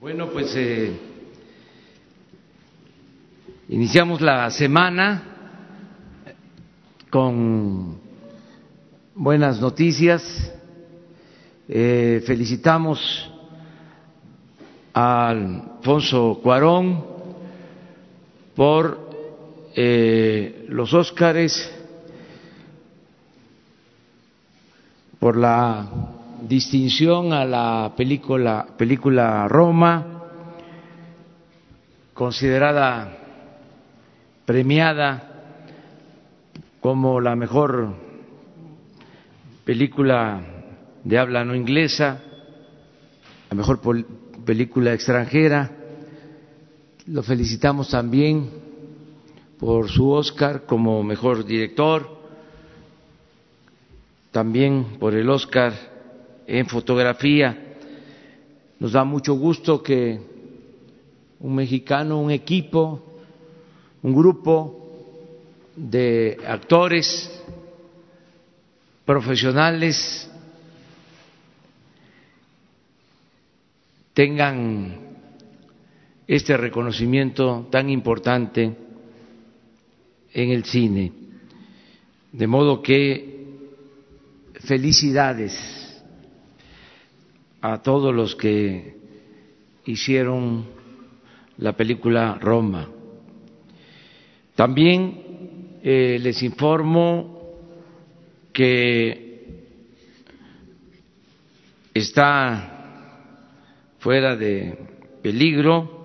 Bueno, pues eh, iniciamos la semana con buenas noticias. Eh, felicitamos a Alfonso Cuarón por eh, los Óscares, por la distinción a la película, película Roma, considerada premiada como la mejor película de habla no inglesa, la mejor película extranjera. Lo felicitamos también por su Oscar como mejor director, también por el Oscar en fotografía. Nos da mucho gusto que un mexicano, un equipo, un grupo de actores profesionales tengan este reconocimiento tan importante en el cine. De modo que felicidades a todos los que hicieron la película Roma. También eh, les informo que está fuera de peligro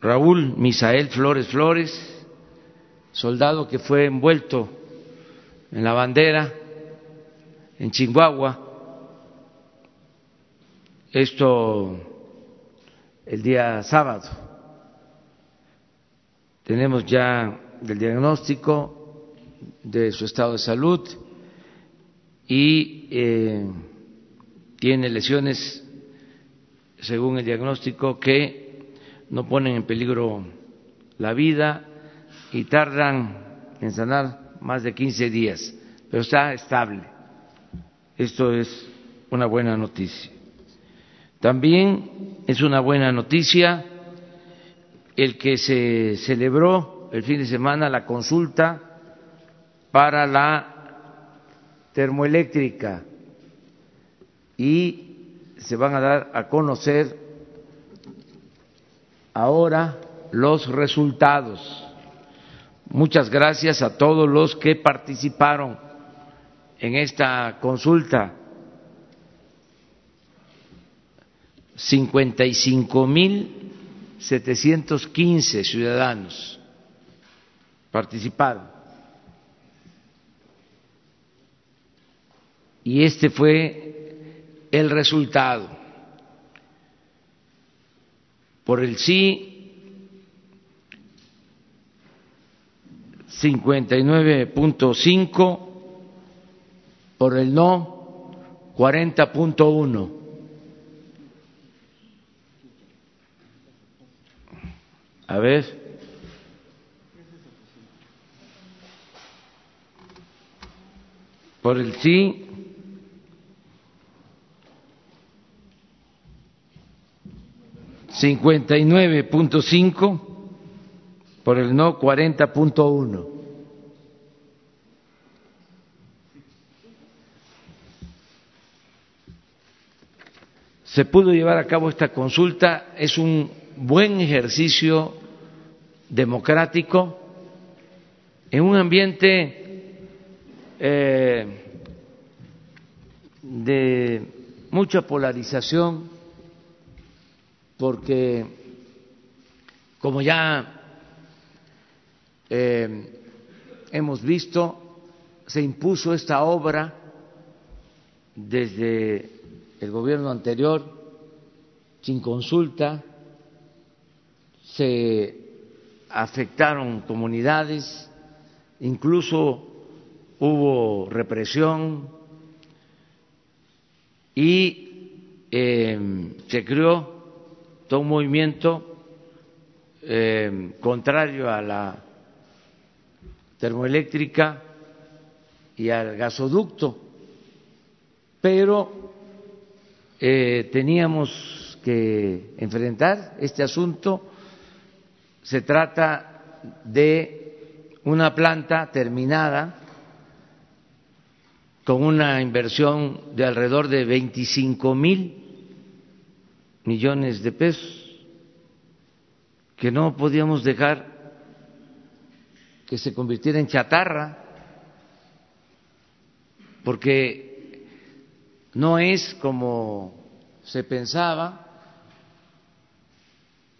Raúl Misael Flores Flores, soldado que fue envuelto en la bandera en Chihuahua esto el día sábado. Tenemos ya el diagnóstico de su estado de salud y eh, tiene lesiones, según el diagnóstico, que no ponen en peligro la vida y tardan en sanar más de 15 días, pero está estable. Esto es una buena noticia. También es una buena noticia el que se celebró el fin de semana la consulta para la termoeléctrica y se van a dar a conocer ahora los resultados. Muchas gracias a todos los que participaron en esta consulta 55 mil 715 ciudadanos participaron. Y este fue el resultado. Por el sí, 59.5, por el no, 40.1. A ver. Por el sí. cincuenta y nueve punto cinco por el no cuarenta punto uno se pudo llevar a cabo esta consulta es un buen ejercicio democrático en un ambiente eh, de mucha polarización, porque como ya eh, hemos visto, se impuso esta obra desde el gobierno anterior sin consulta, se afectaron comunidades, incluso hubo represión y em, se creó todo un movimiento em, contrario a la termoeléctrica y al gasoducto, pero eh, teníamos que enfrentar este asunto. Se trata de una planta terminada con una inversión de alrededor de 25 mil millones de pesos que no podíamos dejar que se convirtiera en chatarra, porque no es como se pensaba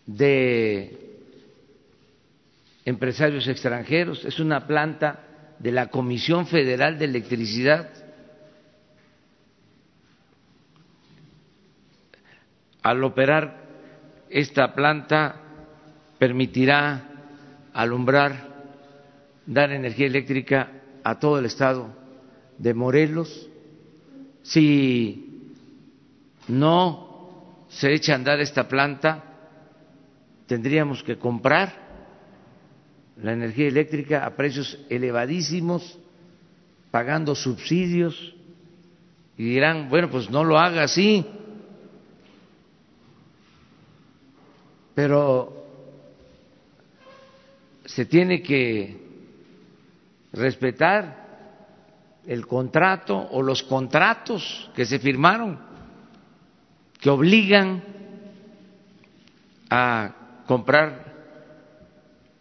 de empresarios extranjeros, es una planta de la Comisión Federal de Electricidad. Al operar esta planta permitirá alumbrar, dar energía eléctrica a todo el estado de Morelos. Si no se echa a andar esta planta, tendríamos que comprar la energía eléctrica a precios elevadísimos, pagando subsidios, y dirán, bueno, pues no lo haga así, pero se tiene que respetar el contrato o los contratos que se firmaron que obligan a comprar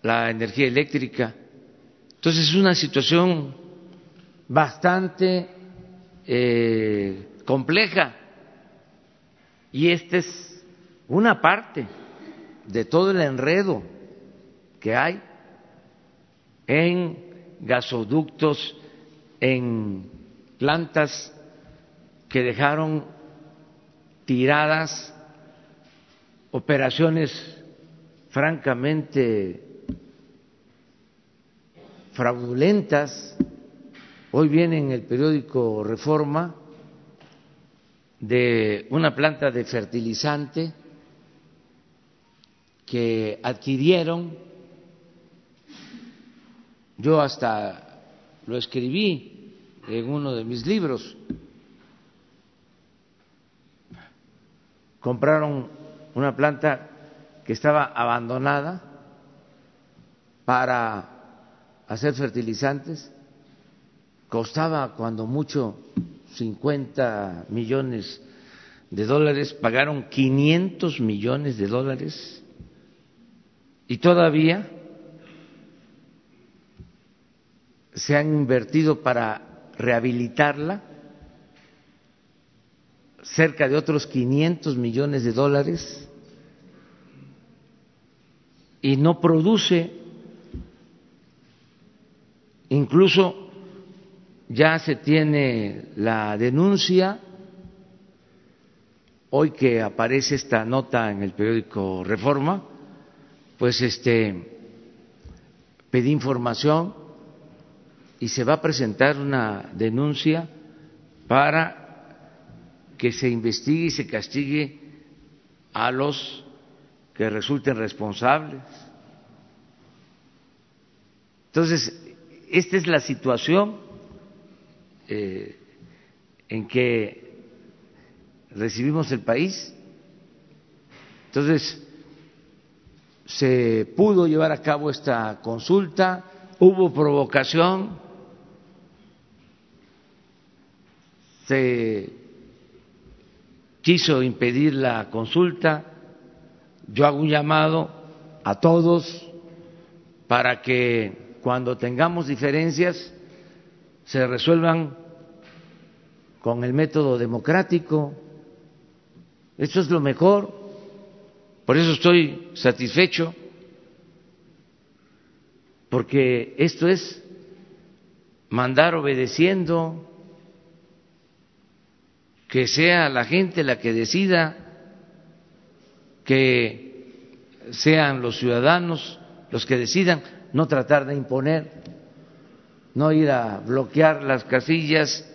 la energía eléctrica. Entonces es una situación bastante eh, compleja y esta es una parte de todo el enredo que hay en gasoductos, en plantas que dejaron tiradas, operaciones francamente fraudulentas. Hoy viene en el periódico Reforma de una planta de fertilizante que adquirieron yo hasta lo escribí en uno de mis libros. Compraron una planta que estaba abandonada para hacer fertilizantes. Costaba cuando mucho 50 millones de dólares, pagaron 500 millones de dólares y todavía se han invertido para rehabilitarla cerca de otros 500 millones de dólares y no produce, incluso ya se tiene la denuncia, hoy que aparece esta nota en el periódico Reforma, pues este pedí información y se va a presentar una denuncia para que se investigue y se castigue a los que resulten responsables. Entonces, esta es la situación eh, en que recibimos el país. Entonces, se pudo llevar a cabo esta consulta, hubo provocación, se quiso impedir la consulta, yo hago un llamado a todos para que cuando tengamos diferencias se resuelvan con el método democrático. Eso es lo mejor. Por eso estoy satisfecho, porque esto es mandar obedeciendo que sea la gente la que decida, que sean los ciudadanos los que decidan, no tratar de imponer, no ir a bloquear las casillas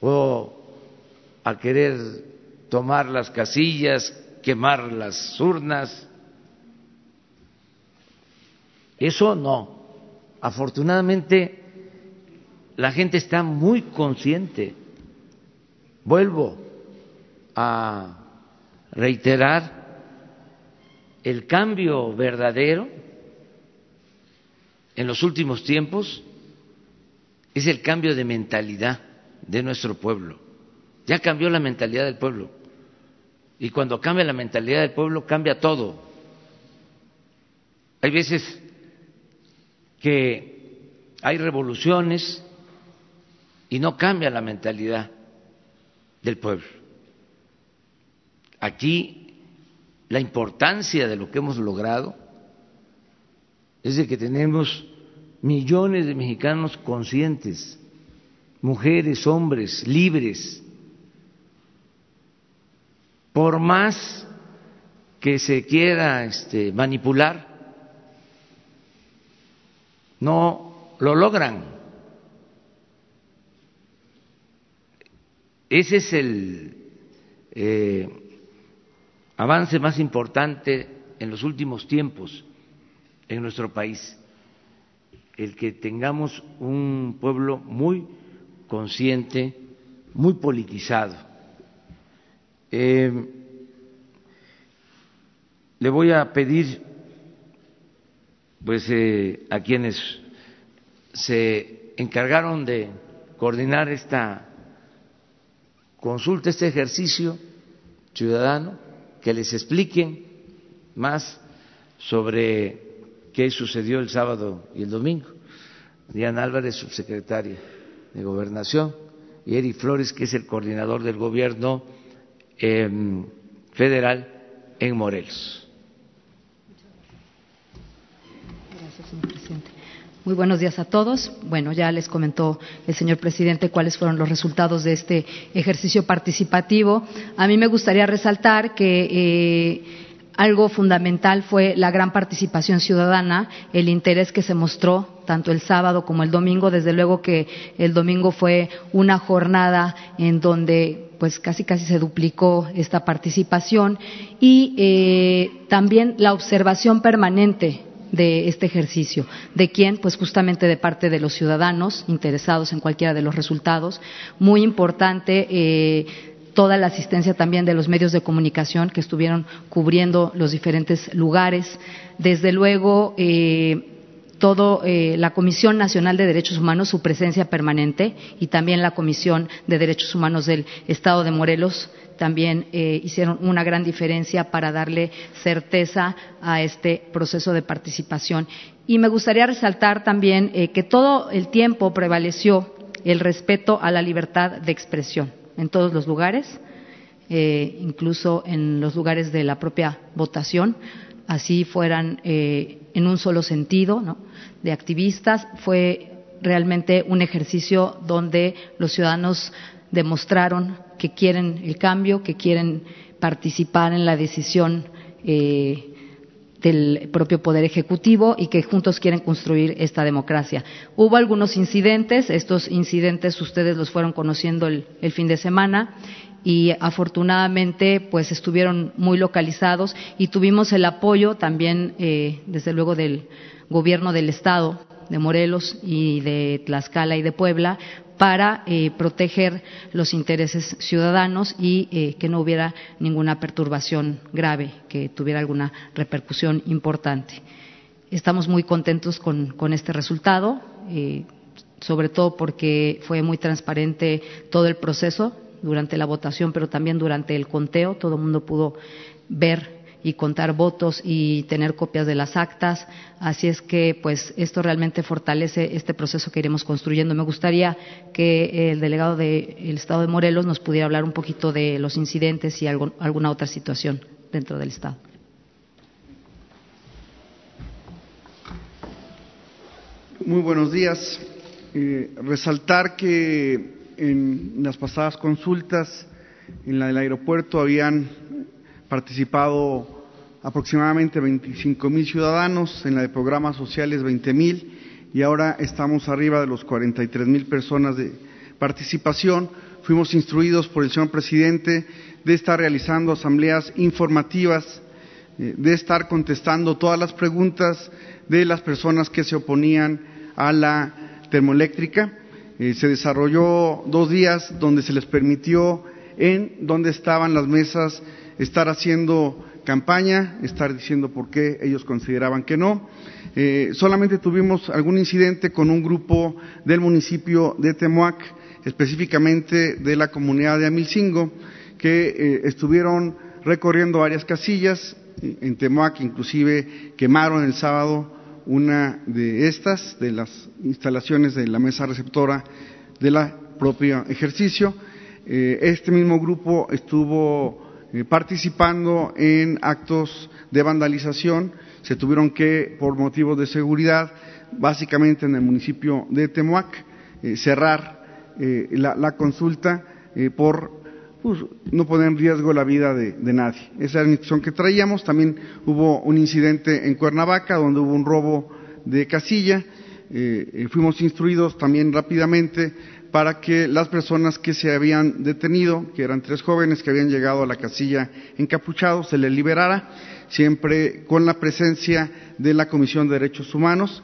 o a querer tomar las casillas, quemar las urnas. Eso no. Afortunadamente, la gente está muy consciente. Vuelvo, a reiterar el cambio verdadero en los últimos tiempos es el cambio de mentalidad de nuestro pueblo. Ya cambió la mentalidad del pueblo. Y cuando cambia la mentalidad del pueblo, cambia todo. Hay veces que hay revoluciones y no cambia la mentalidad del pueblo. Aquí la importancia de lo que hemos logrado es de que tenemos millones de mexicanos conscientes, mujeres, hombres, libres. Por más que se quiera este, manipular, no lo logran. Ese es el eh, avance más importante en los últimos tiempos en nuestro país, el que tengamos un pueblo muy consciente, muy politizado. Eh, le voy a pedir pues eh, a quienes se encargaron de coordinar esta consulta, este ejercicio ciudadano, que les expliquen más sobre qué sucedió el sábado y el domingo. Diana Álvarez, subsecretaria de Gobernación, y Eri Flores, que es el coordinador del gobierno em, federal en Morelos. Gracias, señor presidente. Muy buenos días a todos. Bueno, ya les comentó el señor presidente cuáles fueron los resultados de este ejercicio participativo. A mí me gustaría resaltar que eh, algo fundamental fue la gran participación ciudadana, el interés que se mostró tanto el sábado como el domingo. Desde luego que el domingo fue una jornada en donde pues casi casi se duplicó esta participación y eh, también la observación permanente de este ejercicio. ¿De quién? Pues justamente de parte de los ciudadanos interesados en cualquiera de los resultados. Muy importante. Eh, toda la asistencia también de los medios de comunicación que estuvieron cubriendo los diferentes lugares. Desde luego, eh, todo eh, la Comisión Nacional de Derechos Humanos, su presencia permanente, y también la Comisión de Derechos Humanos del Estado de Morelos también eh, hicieron una gran diferencia para darle certeza a este proceso de participación. Y me gustaría resaltar también que todo el tiempo prevaleció el respeto a la libertad de expresión en todos los lugares, eh, incluso en los lugares de la propia votación, así fueran eh, en un solo sentido, de activistas. Fue realmente un ejercicio donde los ciudadanos demostraron que quieren el cambio, que quieren participar en la decisión eh, del propio Poder Ejecutivo y que juntos quieren construir esta democracia. Hubo algunos incidentes, estos incidentes ustedes los fueron conociendo el, fin de semana y afortunadamente pues estuvieron muy localizados y tuvimos el apoyo también eh, desde luego del gobierno del estado de Morelos y de Tlaxcala y de Puebla para eh, proteger los intereses ciudadanos y eh, que no hubiera ninguna perturbación grave, que tuviera alguna repercusión importante. Estamos muy contentos con, este resultado, eh, sobre todo porque fue muy transparente todo el proceso durante la votación, pero también durante el conteo. Todo el mundo pudo ver y contar votos y tener copias de las actas. Así es que, pues, esto realmente fortalece este proceso que iremos construyendo. Me gustaría que el delegado del Estado de Morelos nos pudiera hablar un poquito de los incidentes y alguna otra situación dentro del Estado. Muy buenos días. Eh, resaltar que en las pasadas consultas en la del aeropuerto habían participado aproximadamente 25 mil ciudadanos, en la de programas sociales 20 mil y ahora estamos arriba de los 43 mil personas de participación. Fuimos instruidos por el señor presidente de estar realizando asambleas informativas, eh, de estar contestando todas las preguntas de las personas que se oponían a la termoeléctrica. Eh, se desarrolló dos días donde se les permitió en dónde estaban las mesas, estar haciendo campaña, estar diciendo por qué ellos consideraban que no. Eh, solamente tuvimos algún incidente con un grupo del municipio de Temuac, específicamente de la comunidad de Amilcingo, que eh, estuvieron recorriendo varias casillas. En Temuac inclusive quemaron el sábado una de estas, de las instalaciones de la mesa receptora de la propio ejercicio. Eh, este mismo grupo estuvo participando en actos de vandalización. Se tuvieron que, por motivos de seguridad, básicamente en el municipio de Temuac, eh, cerrar la, consulta por pues, no poner en riesgo la vida de, de, nadie. Esa era la instrucción que traíamos. También hubo un incidente en Cuernavaca donde hubo un robo de casilla. fuimos instruidos también rápidamente para que las personas que se habían detenido, que eran tres jóvenes que habían llegado a la casilla encapuchados, se les liberara, siempre con la presencia de la Comisión de Derechos Humanos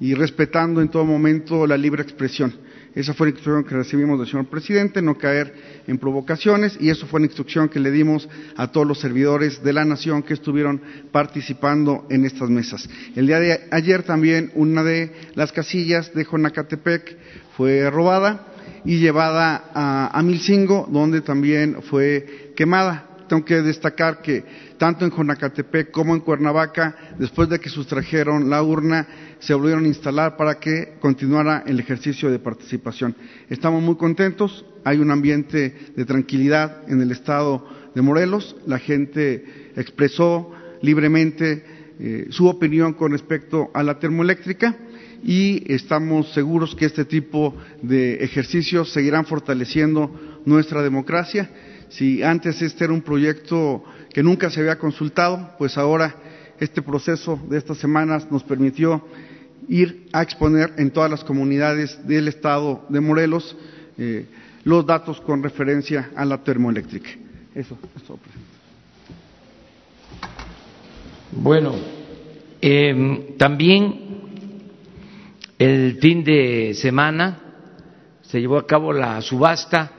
y respetando en todo momento la libre expresión. Esa fue la instrucción que recibimos del señor presidente, no caer en provocaciones, y eso fue la instrucción que le dimos a todos los servidores de la nación que estuvieron participando en estas mesas. El día de ayer también una de las casillas de Jonacatepec fue robada y llevada a, a Milcingo, donde también fue quemada. Tengo que destacar que tanto en Jonacatepec como en Cuernavaca, después de que sustrajeron la urna, se volvieron a instalar para que continuara el ejercicio de participación. Estamos muy contentos, hay un ambiente de tranquilidad en el estado de Morelos, la gente expresó libremente eh, su opinión con respecto a la termoeléctrica y estamos seguros que este tipo de ejercicios seguirán fortaleciendo nuestra democracia. Si antes este era un proyecto que nunca se había consultado, pues ahora este proceso de estas semanas nos permitió ir a exponer en todas las comunidades del estado de Morelos eh, los datos con referencia a la termoeléctrica. Eso, eso. Bueno, eh, también el fin de semana se llevó a cabo la subasta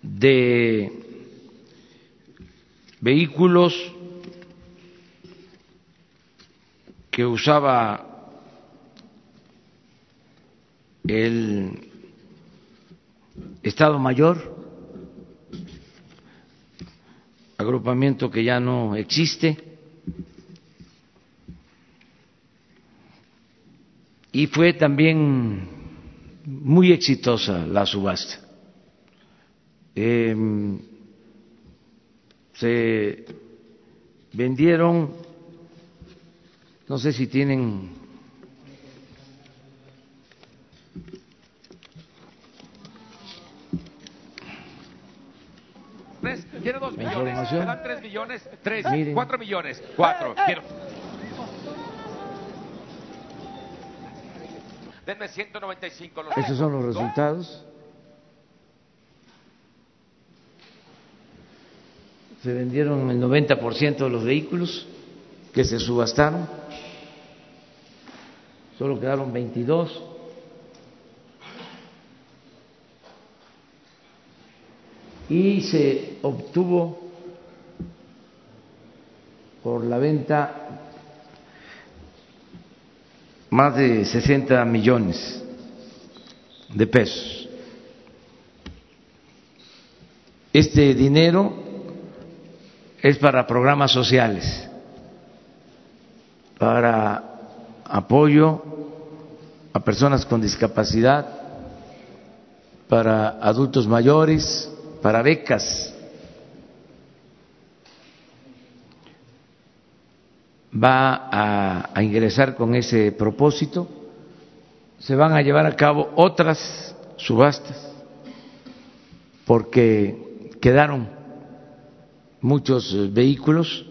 de vehículos que usaba el Estado Mayor, agrupamiento que ya no existe, y fue también muy exitosa la subasta. Em, se vendieron, no sé si tienen ¿Quiere dos millones? ¿Me dan tres millones? Tres, cuatro millones. Cuatro. Quiero. Denme 195. Los Esos son los resultados. Se vendieron el 90% de los vehículos que se subastaron. Solo quedaron 22. Y se obtuvo por la venta más de 60 millones de pesos. Este dinero es para programas sociales, para apoyo a personas con discapacidad, para adultos mayores, para becas va a, ingresar con ese propósito. Se van a llevar a cabo otras subastas porque quedaron muchos eh, vehículos.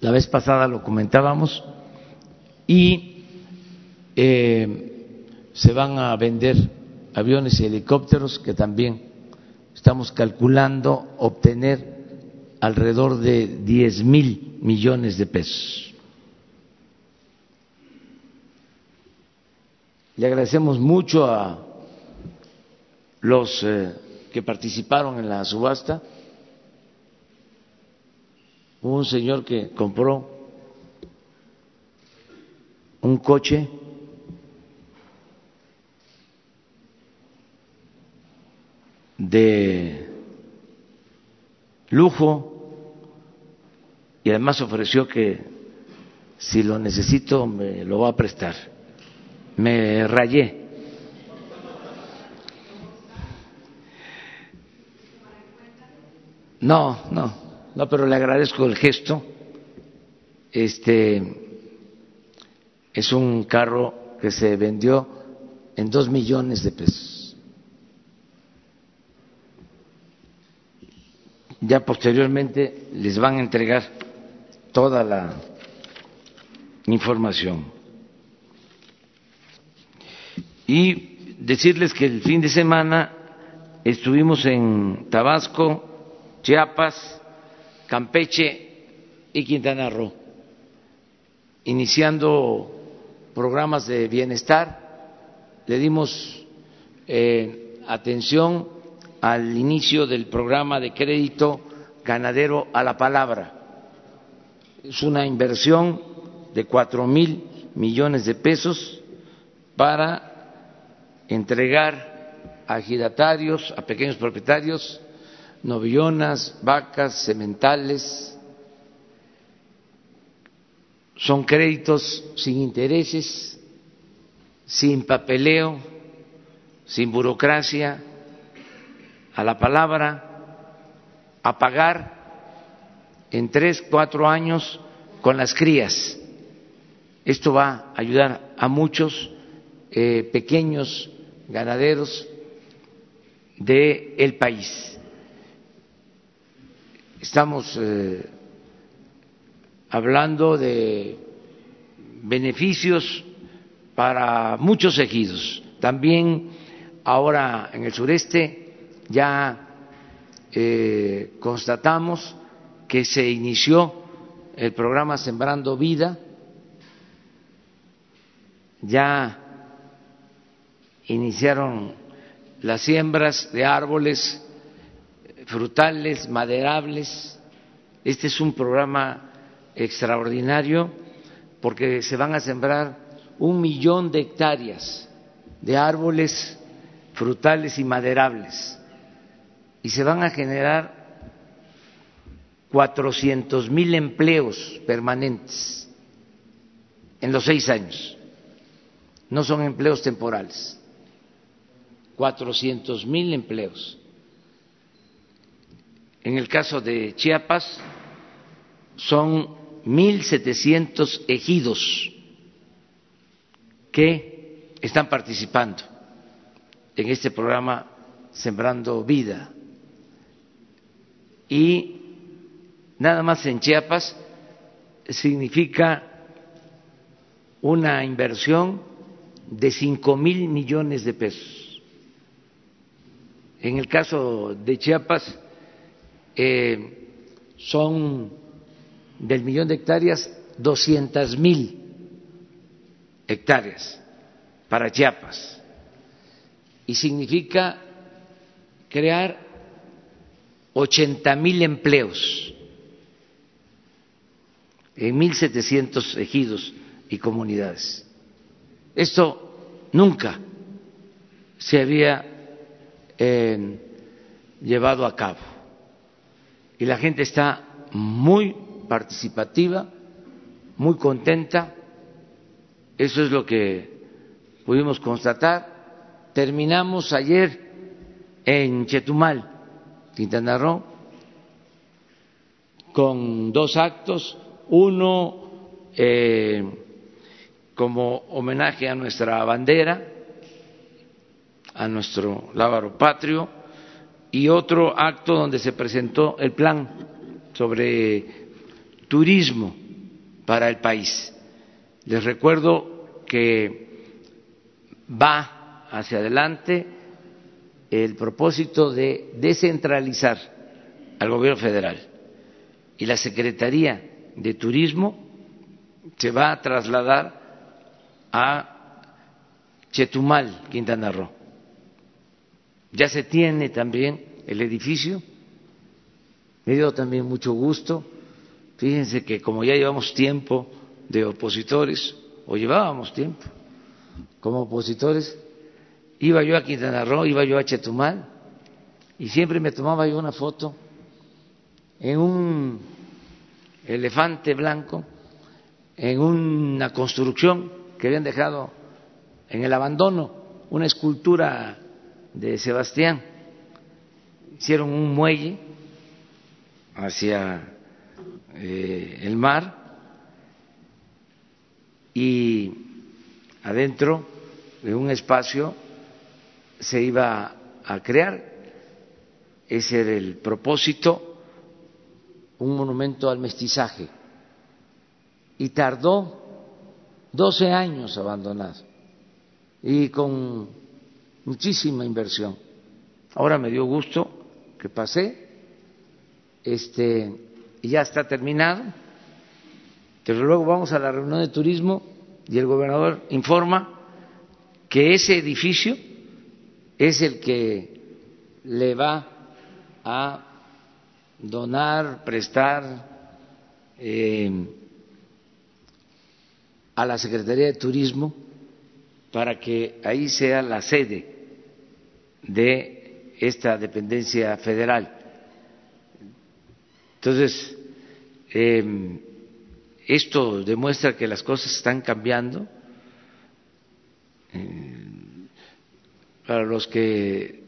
La vez pasada lo comentábamos y eh, se van a vender aviones y helicópteros que también estamos calculando obtener alrededor de 10 mil millones de pesos. Le agradecemos mucho a los eh, que participaron en la subasta. Hubo un señor que compró un coche de lujo y además ofreció que si lo necesito me lo va a prestar. Me rayé. No, no, no, pero le agradezco el gesto. Este es un carro que se vendió en dos millones de pesos. Ya posteriormente les van a entregar toda la información. Y decirles que el fin de semana estuvimos en Tabasco, Chiapas, Campeche y Quintana Roo, iniciando programas de bienestar, le dimos eh, atención al inicio del programa de crédito ganadero a la palabra. Es una inversión de cuatro mil millones de pesos para entregar a giratarios, a pequeños propietarios, novillonas, vacas, sementales. Son créditos sin intereses, sin papeleo, sin burocracia, a la palabra, a pagar en tres, cuatro años con las crías. Esto va a ayudar a muchos eh, pequeños ganaderos del el país estamos eh, hablando de beneficios para muchos ejidos. También ahora en el sureste ya eh, constatamos que se inició el programa Sembrando Vida, ya iniciaron las siembras de árboles frutales, maderables. Este es un programa extraordinario porque se van a sembrar un millón de hectáreas de árboles frutales y maderables y se van a generar cuatrocientos mil empleos permanentes en los seis años. No son empleos temporales, cuatrocientos mil empleos. En el caso de Chiapas son 1.700 ejidos que están participando en este programa Sembrando Vida. Y nada más en Chiapas significa una inversión de cinco mil millones de pesos. En el caso de Chiapas, eh, son del millón de hectáreas doscientas mil hectáreas para Chiapas y significa crear ochenta mil empleos en mil setecientos ejidos y comunidades. Esto nunca se había eh, llevado a cabo y la gente está muy participativa, muy contenta. Eso es lo que pudimos constatar. Terminamos ayer en Chetumal, Quintana Roo, con dos actos, uno eh, como homenaje a nuestra bandera, a nuestro lábaro patrio, y otro acto donde se presentó el plan sobre turismo para el país. Les recuerdo que va hacia adelante el propósito de descentralizar al gobierno federal y la Secretaría de Turismo se va a trasladar a Chetumal, Quintana Roo Ya se tiene también el edificio. Me dio también mucho gusto. Fíjense que como ya llevamos tiempo de opositores, o llevábamos tiempo como opositores, iba yo a Quintana Roo, iba yo a Chetumal, y siempre me tomaba yo una foto en un elefante blanco, en una construcción que habían dejado en el abandono, una escultura de Sebastián. Hicieron un muelle hacia eh, el mar y adentro de un espacio se iba a crear, ese era el propósito, un monumento al mestizaje. Y tardó 12 años abandonado y con muchísima inversión. Ahora me dio gusto que pasé, este, y ya está terminado, pero luego vamos a la reunión de turismo y el gobernador informa que ese edificio es el que le va a donar, prestar eh, a la Secretaría de Turismo para que ahí sea la sede de esta dependencia federal. Entonces, eh, esto demuestra que las cosas están cambiando. Eh, para los que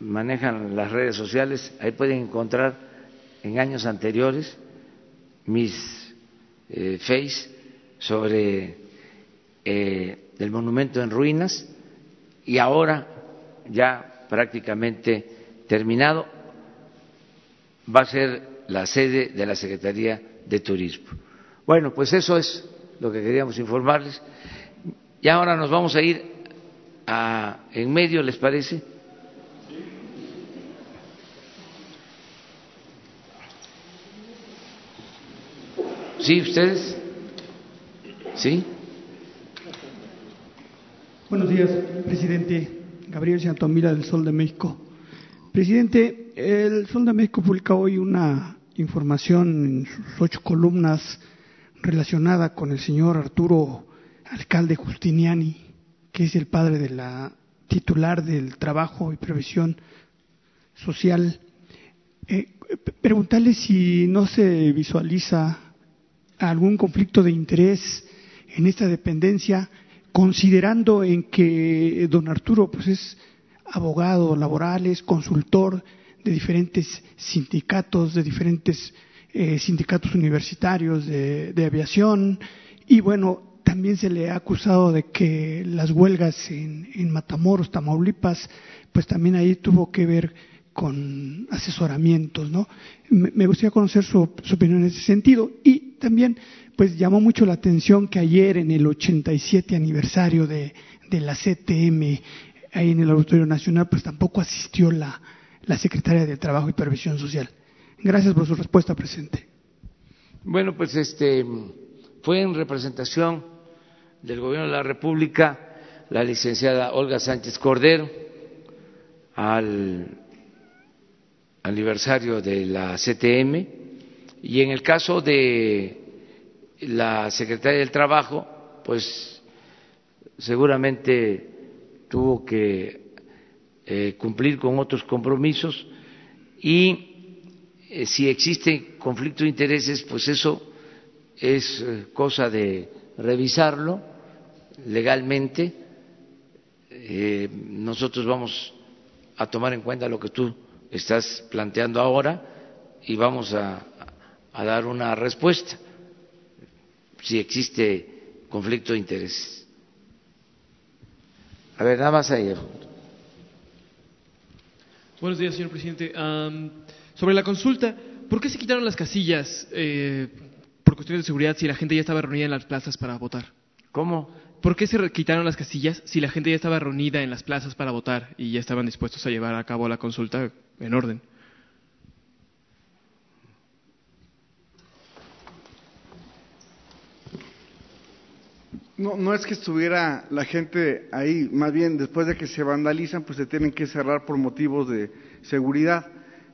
manejan las redes sociales, ahí pueden encontrar en años anteriores mis eh, face sobre eh, el monumento en ruinas y ahora ya prácticamente terminado va a ser la sede de la Secretaría de Turismo. Bueno, pues eso es lo que queríamos informarles. Y ahora nos vamos a ir a, en medio, ¿les parece? ¿Sí, ustedes? ¿Sí? Buenos días, presidente Gabriel Santomira del Sol de México. Presidente, el Sol de México publica hoy una información en sus ocho columnas relacionada con el señor Arturo Alcalde Justiniani, que es el padre de la titular del trabajo y previsión social. Eh, preguntarle si no se visualiza algún conflicto de interés en esta dependencia, considerando en que don Arturo pues es abogado laboral, es consultor de diferentes sindicatos, de diferentes eh, sindicatos universitarios de, aviación y bueno, también se le ha acusado de que las huelgas en, Matamoros, Tamaulipas, pues también ahí tuvo que ver con asesoramientos, ¿no? Me, gustaría conocer su, opinión en ese sentido y también pues llamó mucho la atención que ayer en el 87 aniversario de, de la CTM ahí en el Auditorio Nacional pues tampoco asistió la, la secretaria de Trabajo y Previsión Social. Gracias por su respuesta, presente. Bueno, pues este fue en representación del Gobierno de la República la licenciada Olga Sánchez Cordero al aniversario de la CTM y en el caso de la secretaria del Trabajo, pues seguramente tuvo que eh, cumplir con otros compromisos y eh, si existe conflicto de intereses, pues eso es eh, cosa de revisarlo legalmente. nosotros vamos a tomar en cuenta lo que tú estás planteando ahora y vamos a, a dar una respuesta si existe conflicto de intereses. A ver, nada más ahí. Buenos días, señor presidente. sobre la consulta, ¿por qué se quitaron las casillas eh, por cuestiones de seguridad si la gente ya estaba reunida en las plazas para votar? ¿Cómo? ¿Por qué se quitaron las casillas si la gente ya estaba reunida en las plazas para votar y ya estaban dispuestos a llevar a cabo la consulta en orden? No, no es que estuviera la gente ahí, más bien después de que se vandalizan, pues se tienen que cerrar por motivos de seguridad.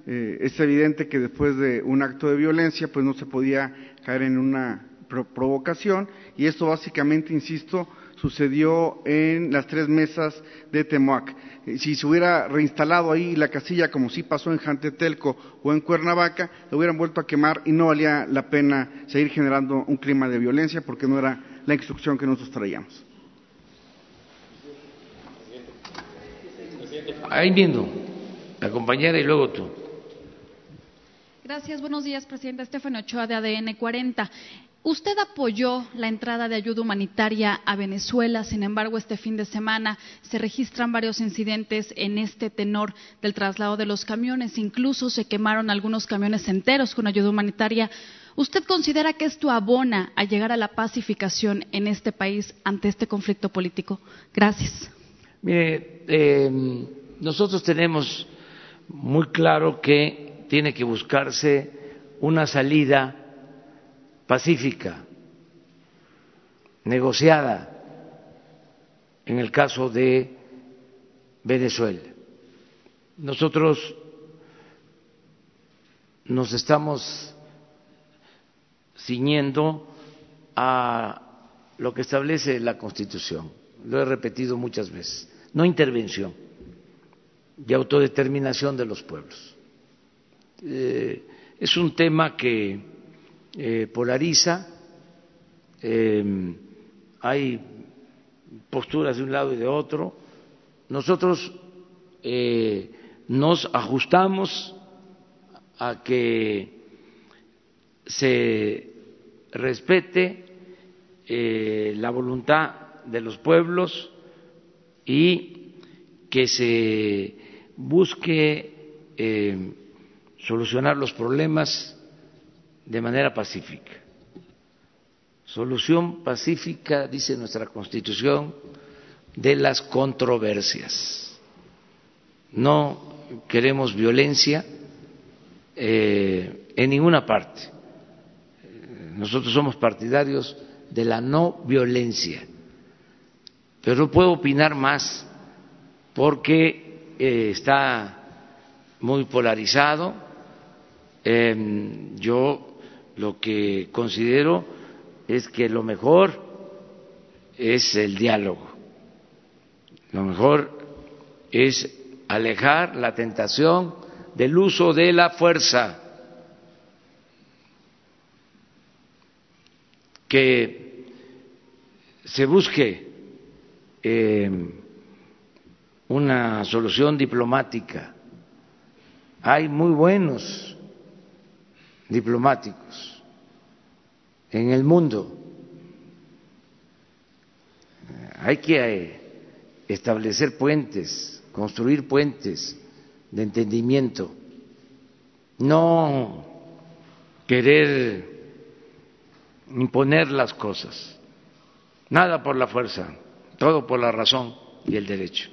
Eh, es evidente que después de un acto de violencia, pues no se podía caer en una provocación y esto básicamente, insisto, sucedió en las tres mesas de Temoac. Eh, si se hubiera reinstalado ahí la casilla como sí pasó en Jantetelco o en Cuernavaca, lo hubieran vuelto a quemar y no valía la pena seguir generando un clima de violencia porque no era la instrucción que nosotros traíamos. Ahí viendo, la compañera y luego tú. Gracias, buenos días, presidente. Estefano Ochoa de ADN 40. Usted apoyó la entrada de ayuda humanitaria a Venezuela, sin embargo, este fin de semana se registran varios incidentes en este tenor del traslado de los camiones, incluso se quemaron algunos camiones enteros con ayuda humanitaria. ¿Usted considera que esto abona a llegar a la pacificación en este país ante este conflicto político? Gracias. Mire, em, nosotros tenemos muy claro que tiene que buscarse una salida pacífica, negociada, en el caso de Venezuela. Nosotros nos estamos ciñendo a lo que establece la Constitución. Lo he repetido muchas veces. No intervención y autodeterminación de los pueblos. Eh, es un tema que eh, polariza, eh, hay posturas de un lado y de otro. Nosotros nos ajustamos a que se respete la voluntad de los pueblos y que se busque solucionar los problemas de manera pacífica. Solución pacífica, dice nuestra Constitución, de las controversias. No queremos violencia eh, en ninguna parte nosotros somos partidarios de la no violencia, pero no puedo opinar más porque eh, está muy polarizado. Em, yo lo que considero es que lo mejor es el diálogo, lo mejor es alejar la tentación del uso de la fuerza que se busque eh, una solución diplomática. Hay muy buenos diplomáticos en el mundo. Hay que eh, establecer puentes, construir puentes de entendimiento, no querer imponer las cosas. Nada por la fuerza, todo por la razón y el derecho.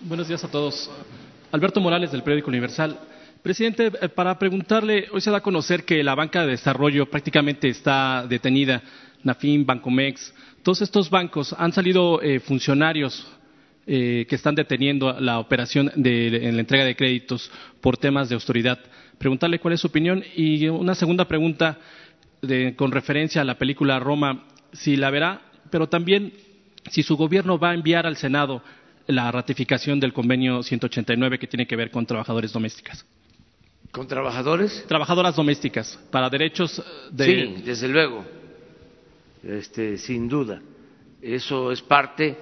Buenos días a todos. Alberto Morales del periódico Universal. Presidente, eh, para preguntarle, hoy se da a conocer que la banca de desarrollo prácticamente está detenida, Nafin, Bancomex, todos estos bancos han salido eh, funcionarios eh, que están deteniendo la operación de, la entrega de créditos por temas de autoridad preguntarle cuál es su opinión. Y una segunda pregunta con referencia a la película Roma, si la verá, pero también si su gobierno va a enviar al Senado la ratificación del convenio 189 que tiene que ver con trabajadores domésticas. ¿Con trabajadores? Trabajadoras domésticas, para derechos de. Sí, desde luego, este, sin duda. Eso es parte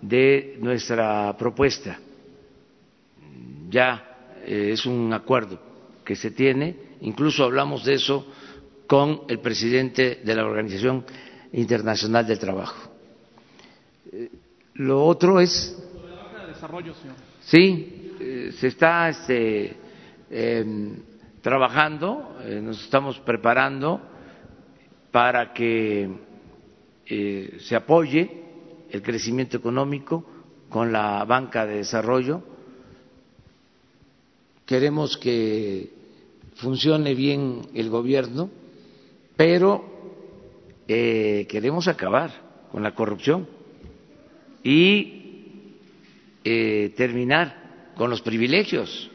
de nuestra propuesta. Ya eh, es un acuerdo que se tiene, incluso hablamos de eso con el presidente de la Organización Internacional del Trabajo. Eh, lo otro es. Sí, eh, se está este, em, trabajando, eh, nos estamos preparando para que se apoye el crecimiento económico con la banca de desarrollo. Queremos que funcione bien el gobierno, pero eh, queremos acabar con la corrupción y eh, terminar con los privilegios.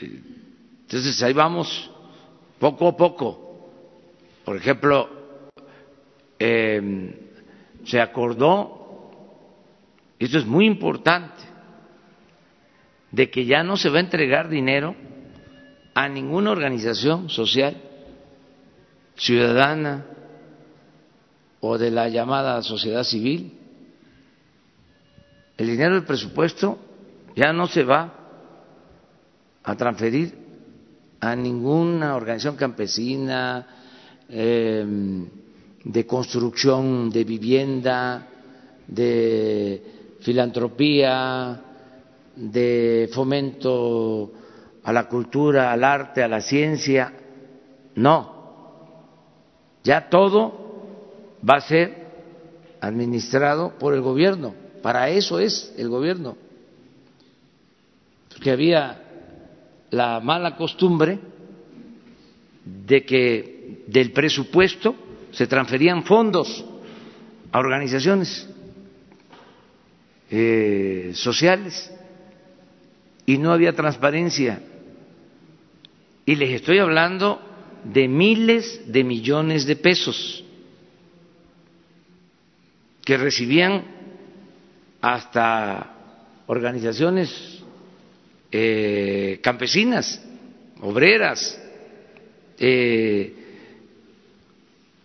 Entonces ahí vamos poco a poco. Por ejemplo, eh, se acordó, esto es muy importante, de que ya no se va a entregar dinero a ninguna organización social, ciudadana o de la llamada sociedad civil. El dinero del presupuesto ya no se va a transferir a ninguna organización campesina, em, de construcción de vivienda, de filantropía, de fomento a la cultura, al arte, a la ciencia. No, ya todo va a ser administrado por el gobierno. Para eso es el gobierno. Porque había la mala costumbre de que del presupuesto se transferían fondos a organizaciones eh, sociales y no había transparencia. Y les estoy hablando de miles de millones de pesos que recibían hasta organizaciones eh, campesinas, obreras, eh,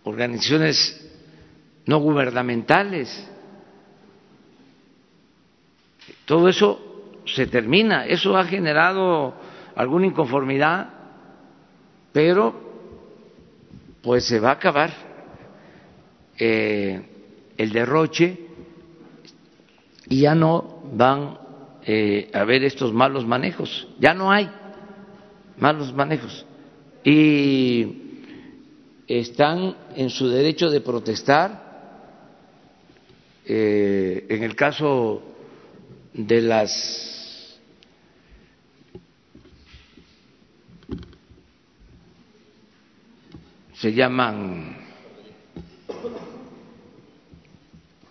organizaciones no gubernamentales. Todo eso se termina. Eso ha generado alguna inconformidad, pero pues se va a acabar eh, el derroche y ya no van eh, a haber estos malos manejos. Ya no hay malos manejos. Y están en su derecho de protestar. Eh, en el caso de las se llaman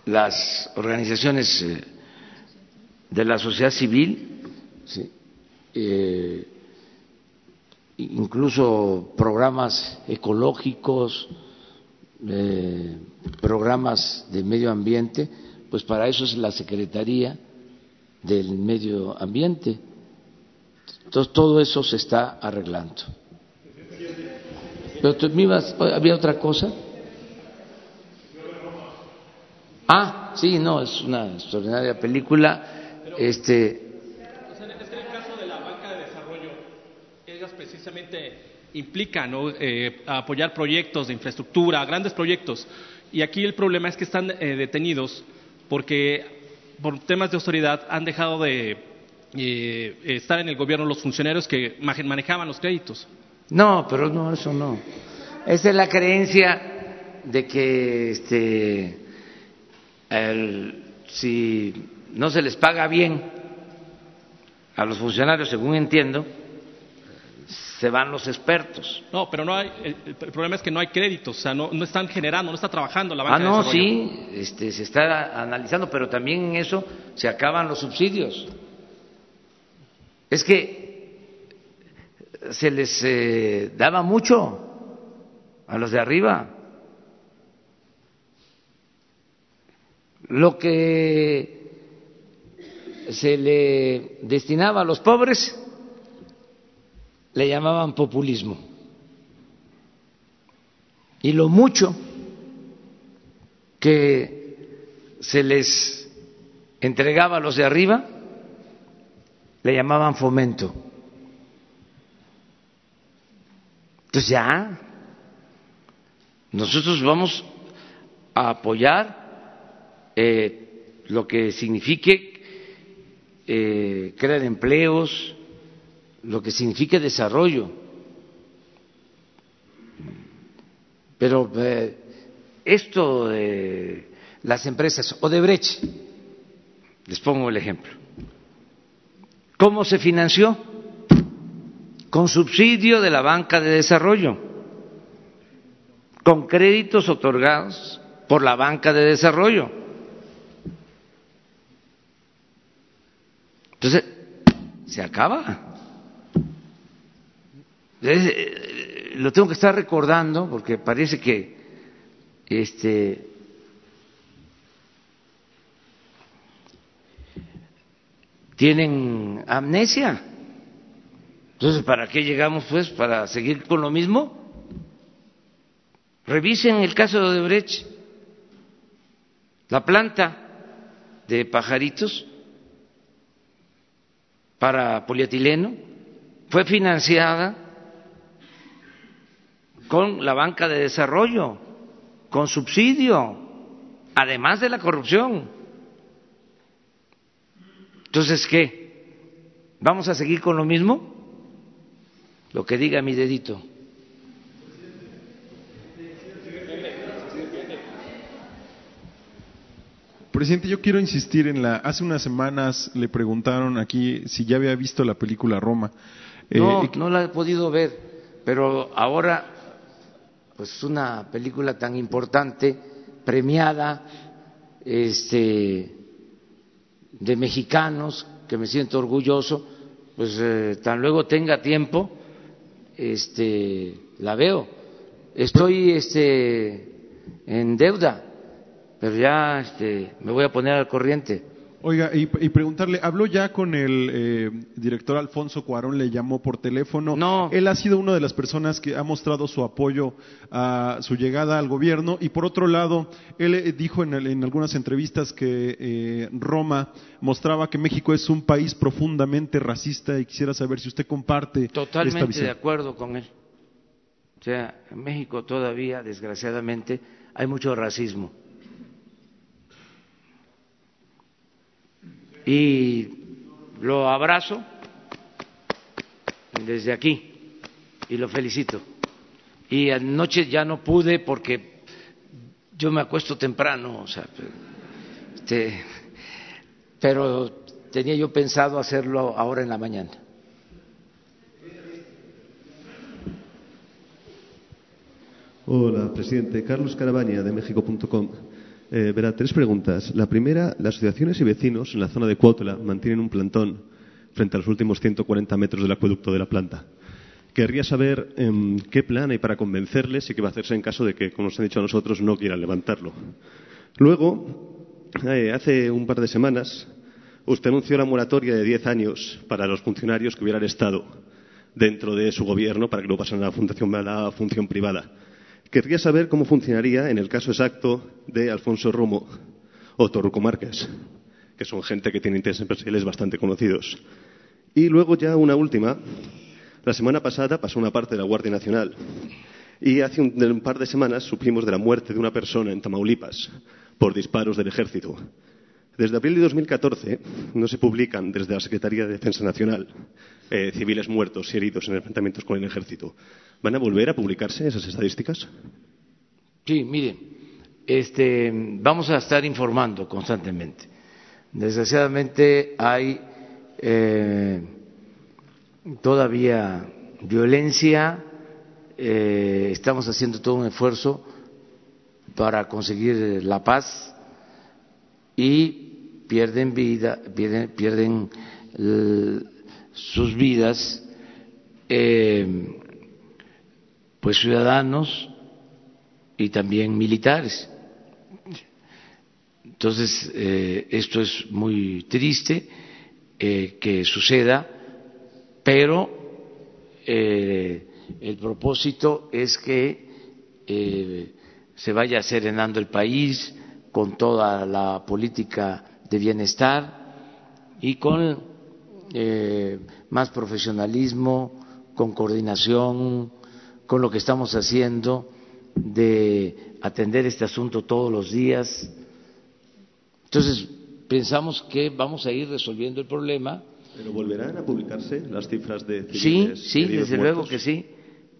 las organizaciones eh, de la sociedad civil, eh, incluso programas ecológicos, eh, programas de medio ambiente, pues para eso es la Secretaría del Medio Ambiente. Entonces todo eso se está arreglando. Pero tú, ¿había otra cosa? Ah, sí, no, es una extraordinaria película. Este, implica eh, apoyar proyectos de infraestructura, grandes proyectos. Y aquí el problema es que están eh, detenidos porque por temas de autoridad han dejado de eh, estar en el gobierno los funcionarios que manejaban los créditos. No, pero no, eso no. Esa es la creencia de que este, si no se les paga bien a los funcionarios, según entiendo, se van los expertos. No, pero no hay, el, problema es que no hay créditos, o sea, no, no, están generando, no está trabajando la banca Ah, no, sí, este, se está analizando, pero también en eso se acaban los subsidios. Es que se les eh, daba mucho a los de arriba. Lo que se le destinaba a los pobres le llamaban populismo. Y lo mucho que se les entregaba a los de arriba, le llamaban fomento. Entonces ya, nosotros vamos a apoyar eh, lo que signifique eh, crear empleos, lo que significa desarrollo. Pero eh, esto de las empresas Odebrecht, les pongo el ejemplo, ¿cómo se financió? Con subsidio de la banca de desarrollo. con créditos otorgados por la banca de desarrollo. Entonces, se acaba. Eh, lo tengo que estar recordando porque parece que este tienen amnesia. Entonces, ¿para qué llegamos pues? ¿Para seguir con lo mismo? Revisen el caso de Odebrecht. La planta de pajaritos para polietileno fue financiada con la banca de desarrollo, con subsidio, además de la corrupción. Entonces, ¿qué? ¿Vamos a seguir con lo mismo? Lo que diga mi dedito. Presidente, yo quiero insistir en la. Hace unas semanas le preguntaron aquí si ya había visto la película Roma. Eh, no, no la he podido ver, pero ahora, pues una película tan importante, premiada, este, de mexicanos, que me siento orgulloso, pues eh, tan luego tenga tiempo, este, la veo. Estoy este, en deuda, pero ya este, me voy a poner al corriente. Oiga, y, preguntarle, ¿habló ya con el eh, director Alfonso Cuarón? ¿Le llamó por teléfono? No. Él ha sido una de las personas que ha mostrado su apoyo a su llegada al gobierno. Y por otro lado, él eh, dijo en, algunas entrevistas que eh, Roma mostraba que México es un país profundamente racista y quisiera saber si usted comparte Totalmente esta visión. de acuerdo con él. O sea, en México todavía, desgraciadamente, hay mucho racismo y lo abrazo desde aquí y lo felicito. Y anoche ya no pude porque yo me acuesto temprano, o sea, este, pero tenía yo pensado hacerlo ahora en la mañana. Hola, presidente. Carlos Carabaña, de México.com. Eh, verá, tres preguntas. La primera, las asociaciones y vecinos en la zona de Cuautla mantienen un plantón frente a los últimos 140 metros del acueducto de la planta. Querría saber em, qué plan hay para convencerles y qué va a hacerse en caso de que, como nos han dicho a nosotros, no quieran levantarlo. Luego, eh, hace un par de semanas, usted anunció la moratoria de 10 años para los funcionarios que hubieran estado dentro de su gobierno para que no pasaran a la, a la función privada. Querría saber cómo funcionaría en el caso exacto de Alfonso Romo o Torruco Márquez, que son gente que tiene intereses empresariales bastante conocidos. Y luego ya una última. La semana pasada pasó una parte de la Guardia Nacional y hace un, par de semanas supimos de la muerte de una persona en Tamaulipas por disparos del ejército. Desde abril de 2014 no se publican desde la Secretaría de Defensa Nacional eh, civiles muertos y heridos en enfrentamientos con el ejército. ¿Van a volver a publicarse esas estadísticas? Sí, mire, este, vamos a estar informando constantemente. Desgraciadamente hay eh, todavía violencia, eh, estamos haciendo todo un esfuerzo para conseguir la paz y pierden vida, pierden, pierden sus vidas eh, pues ciudadanos y también militares. Entonces, eh, esto es muy triste eh, que suceda, pero el propósito es que se vaya serenando el país con toda la política de bienestar y con más profesionalismo, con coordinación, con lo que estamos haciendo de atender este asunto todos los días. Entonces, pensamos que vamos a ir resolviendo el problema. ¿Pero volverán a publicarse las cifras de Sí, sí, desde luego que sí,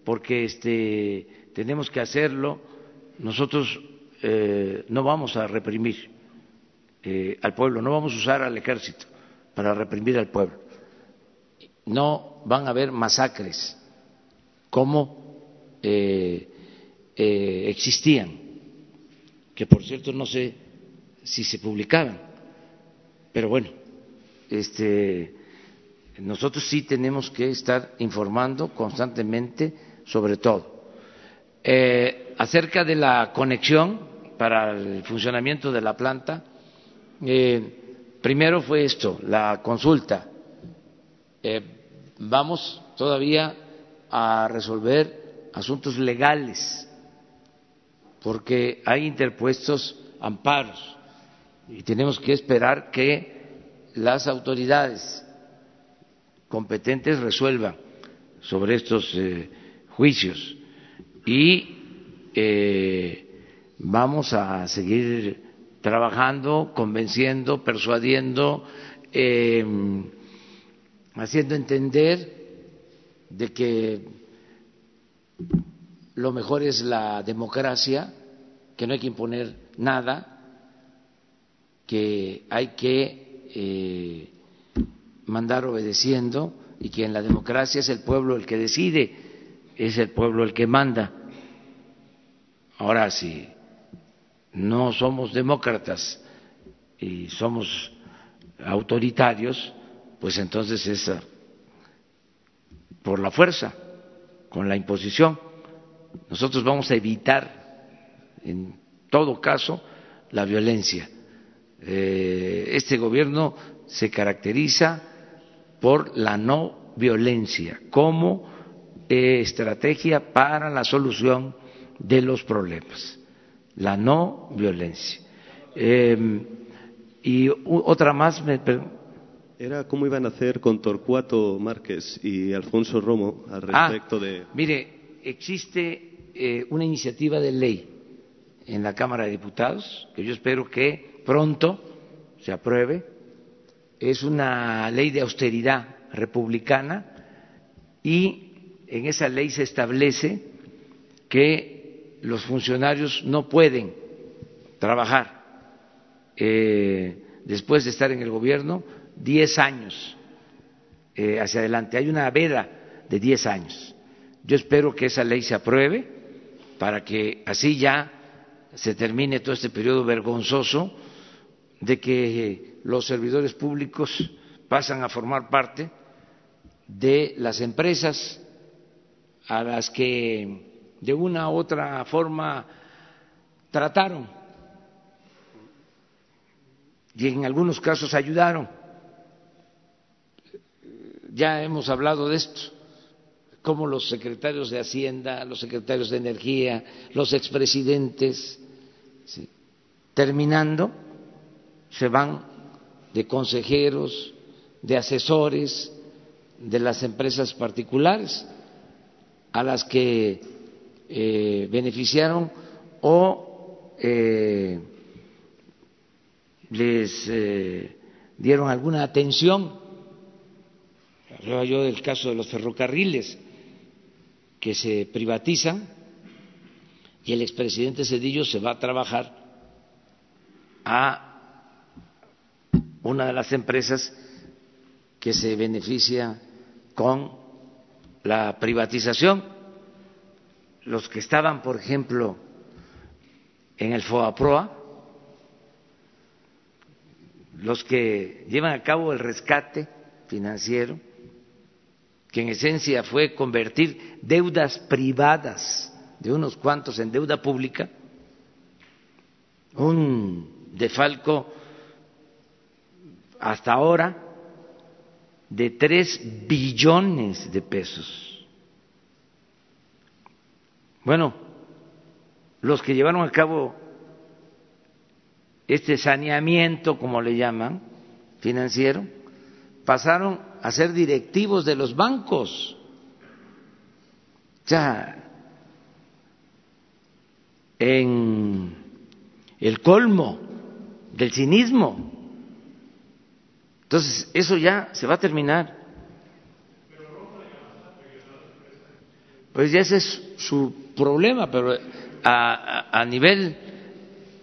porque este, tenemos que hacerlo. Nosotros eh, no vamos a reprimir eh, al pueblo, no vamos a usar al ejército para reprimir al pueblo. No van a haber masacres como eh, eh, existían, que por cierto no sé si se publicaban, pero bueno, este, nosotros sí tenemos que estar informando constantemente sobre todo. Eh, acerca de la conexión para el funcionamiento de la planta, primero fue esto, la consulta. Vamos todavía a resolver asuntos legales, porque hay interpuestos amparos y tenemos que esperar que las autoridades competentes resuelvan sobre estos eh, juicios. Y eh, vamos a seguir trabajando, convenciendo, persuadiendo, eh, haciendo entender de que lo mejor es la democracia, que no hay que imponer nada, que hay que eh, mandar obedeciendo y que en la democracia es el pueblo el que decide, es el pueblo el que manda. Ahora, si no somos demócratas y somos autoritarios, pues entonces es ah, por la fuerza, con la imposición. Nosotros vamos a evitar, en todo caso, la violencia. Eh, este gobierno se caracteriza por la no violencia como eh, estrategia para la solución de los problemas, la no violencia. Eh, y otra más, me, era cómo iban a hacer con Torcuato Márquez y Alfonso Romo al ah, respecto de. Mire, existe eh, una iniciativa de ley en la Cámara de Diputados que yo espero que pronto se apruebe es una ley de austeridad republicana y en esa ley se establece que los funcionarios no pueden trabajar eh, después de estar en el gobierno diez años eh, hacia adelante. Hay una veda de diez años. Yo espero que esa ley se apruebe para que así ya se termine todo este periodo vergonzoso de que los servidores públicos pasan a formar parte de las empresas a las que de una u otra forma trataron y en algunos casos ayudaron. Ya hemos hablado de esto, como los secretarios de Hacienda, los secretarios de Energía, los expresidentes, terminando se van de consejeros, de asesores de las empresas particulares a las que eh, beneficiaron o eh, les eh, dieron alguna atención. Hablaba yo del caso de los ferrocarriles que se privatizan y el expresidente Cedillo se va a trabajar a una de las empresas que se beneficia con la privatización. Los que estaban, por ejemplo, en el FOAPROA, los que llevan a cabo el rescate financiero, que en esencia fue convertir deudas privadas de unos cuantos en deuda pública, un defalco hasta ahora de tres billones de pesos. Bueno, los que llevaron a cabo este saneamiento, como le llaman, financiero, pasaron a ser directivos de los bancos. O sea, en el colmo del cinismo. Entonces, eso ya se va a terminar. Pues ya ese es su problema, pero a, a nivel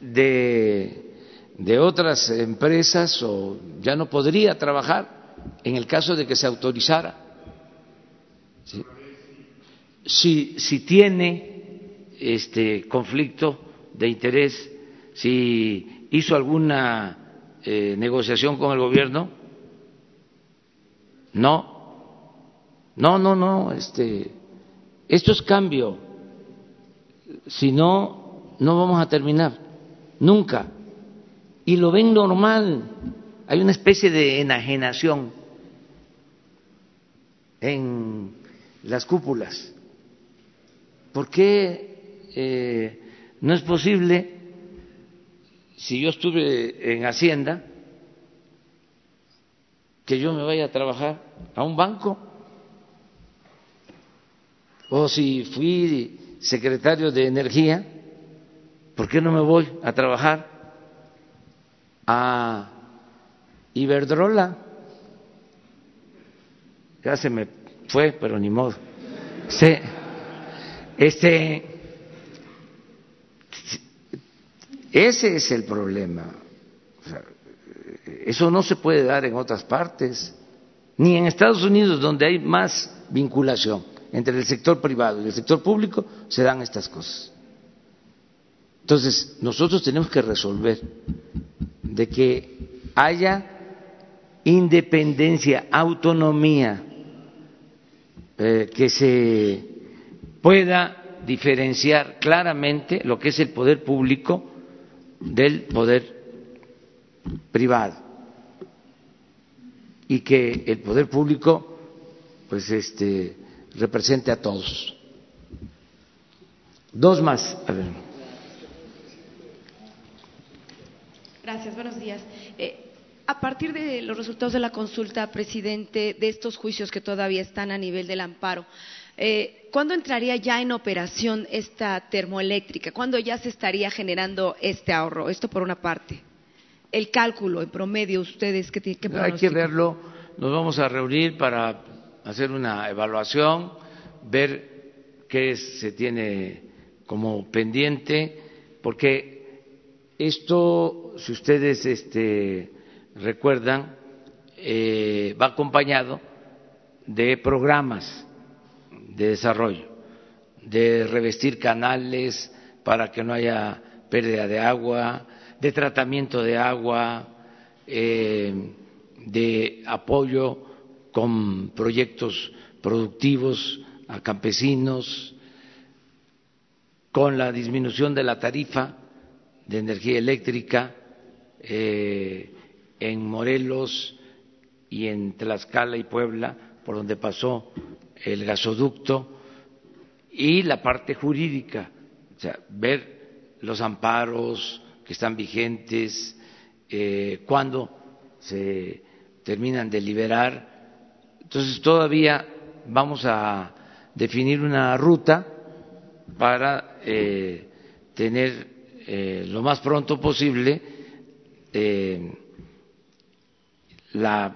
de, de otras empresas o ya no podría trabajar en el caso de que se autorizara. Si, si tiene este conflicto de interés, si hizo alguna eh, negociación con el gobierno. No, no, no, no, este, esto es cambio. Si no, no vamos a terminar, nunca. Y lo ven normal. Hay una especie de enajenación en las cúpulas. ¿Por qué eh, no es posible, si yo estuve en Hacienda, que yo me vaya a trabajar a un banco? O si fui secretario de Energía, ¿por qué no me voy a trabajar a Iberdrola? Ya se me fue, pero ni modo. Este, ese es el problema. eso no se puede dar en otras partes, ni en Estados Unidos, donde hay más vinculación entre el sector privado y el sector público, se dan estas cosas. Entonces, nosotros tenemos que resolver de que haya independencia, autonomía, eh, que se pueda diferenciar claramente lo que es el poder público del poder privado y que el poder público pues este represente a todos. Dos más. Gracias, buenos días. Eh, a partir de los resultados de la consulta, presidente, de estos juicios que todavía están a nivel del amparo, eh, ¿cuándo entraría ya en operación esta termoeléctrica? ¿Cuándo ya se estaría generando este ahorro? Esto por una parte. El cálculo en promedio, ustedes, ¿qué, qué Hay que verlo. Nos vamos a reunir para hacer una evaluación, ver qué se tiene como pendiente, porque esto, si ustedes este, recuerdan, eh, va acompañado de programas de desarrollo, de revestir canales para que no haya pérdida de agua, de tratamiento de agua, eh, de apoyo con proyectos productivos a campesinos, con la disminución de la tarifa de energía eléctrica eh, en Morelos y en Tlaxcala y Puebla, por donde pasó el gasoducto y la parte jurídica, o sea, ver los amparos que están vigentes, eh, cuándo se terminan de liberar. Entonces todavía vamos a definir una ruta para eh, tener eh, lo más pronto posible eh, la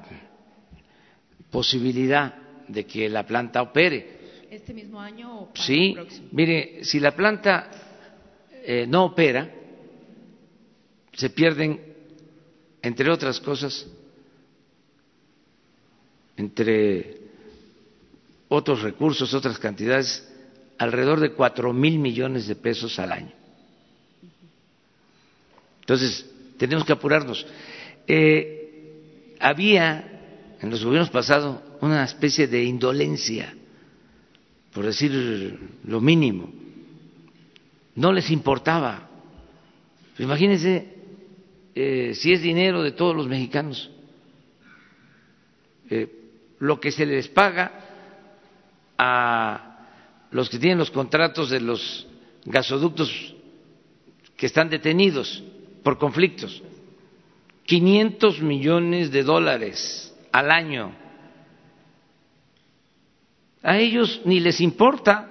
posibilidad de que la planta opere. ¿Este mismo año o para sí, el próximo? mire, si la planta eh, no opera, se pierden, entre otras cosas, entre otros recursos, otras cantidades, alrededor de cuatro mil millones de pesos al año. Entonces, tenemos que apurarnos. Eh, había en los gobiernos pasados una especie de indolencia, por decir lo mínimo. No les importaba. Imagínense eh, si es dinero de todos los mexicanos, eh, lo que se les paga a los que tienen los contratos de los gasoductos que están detenidos por conflictos. 500 millones de dólares al año a ellos ni les importa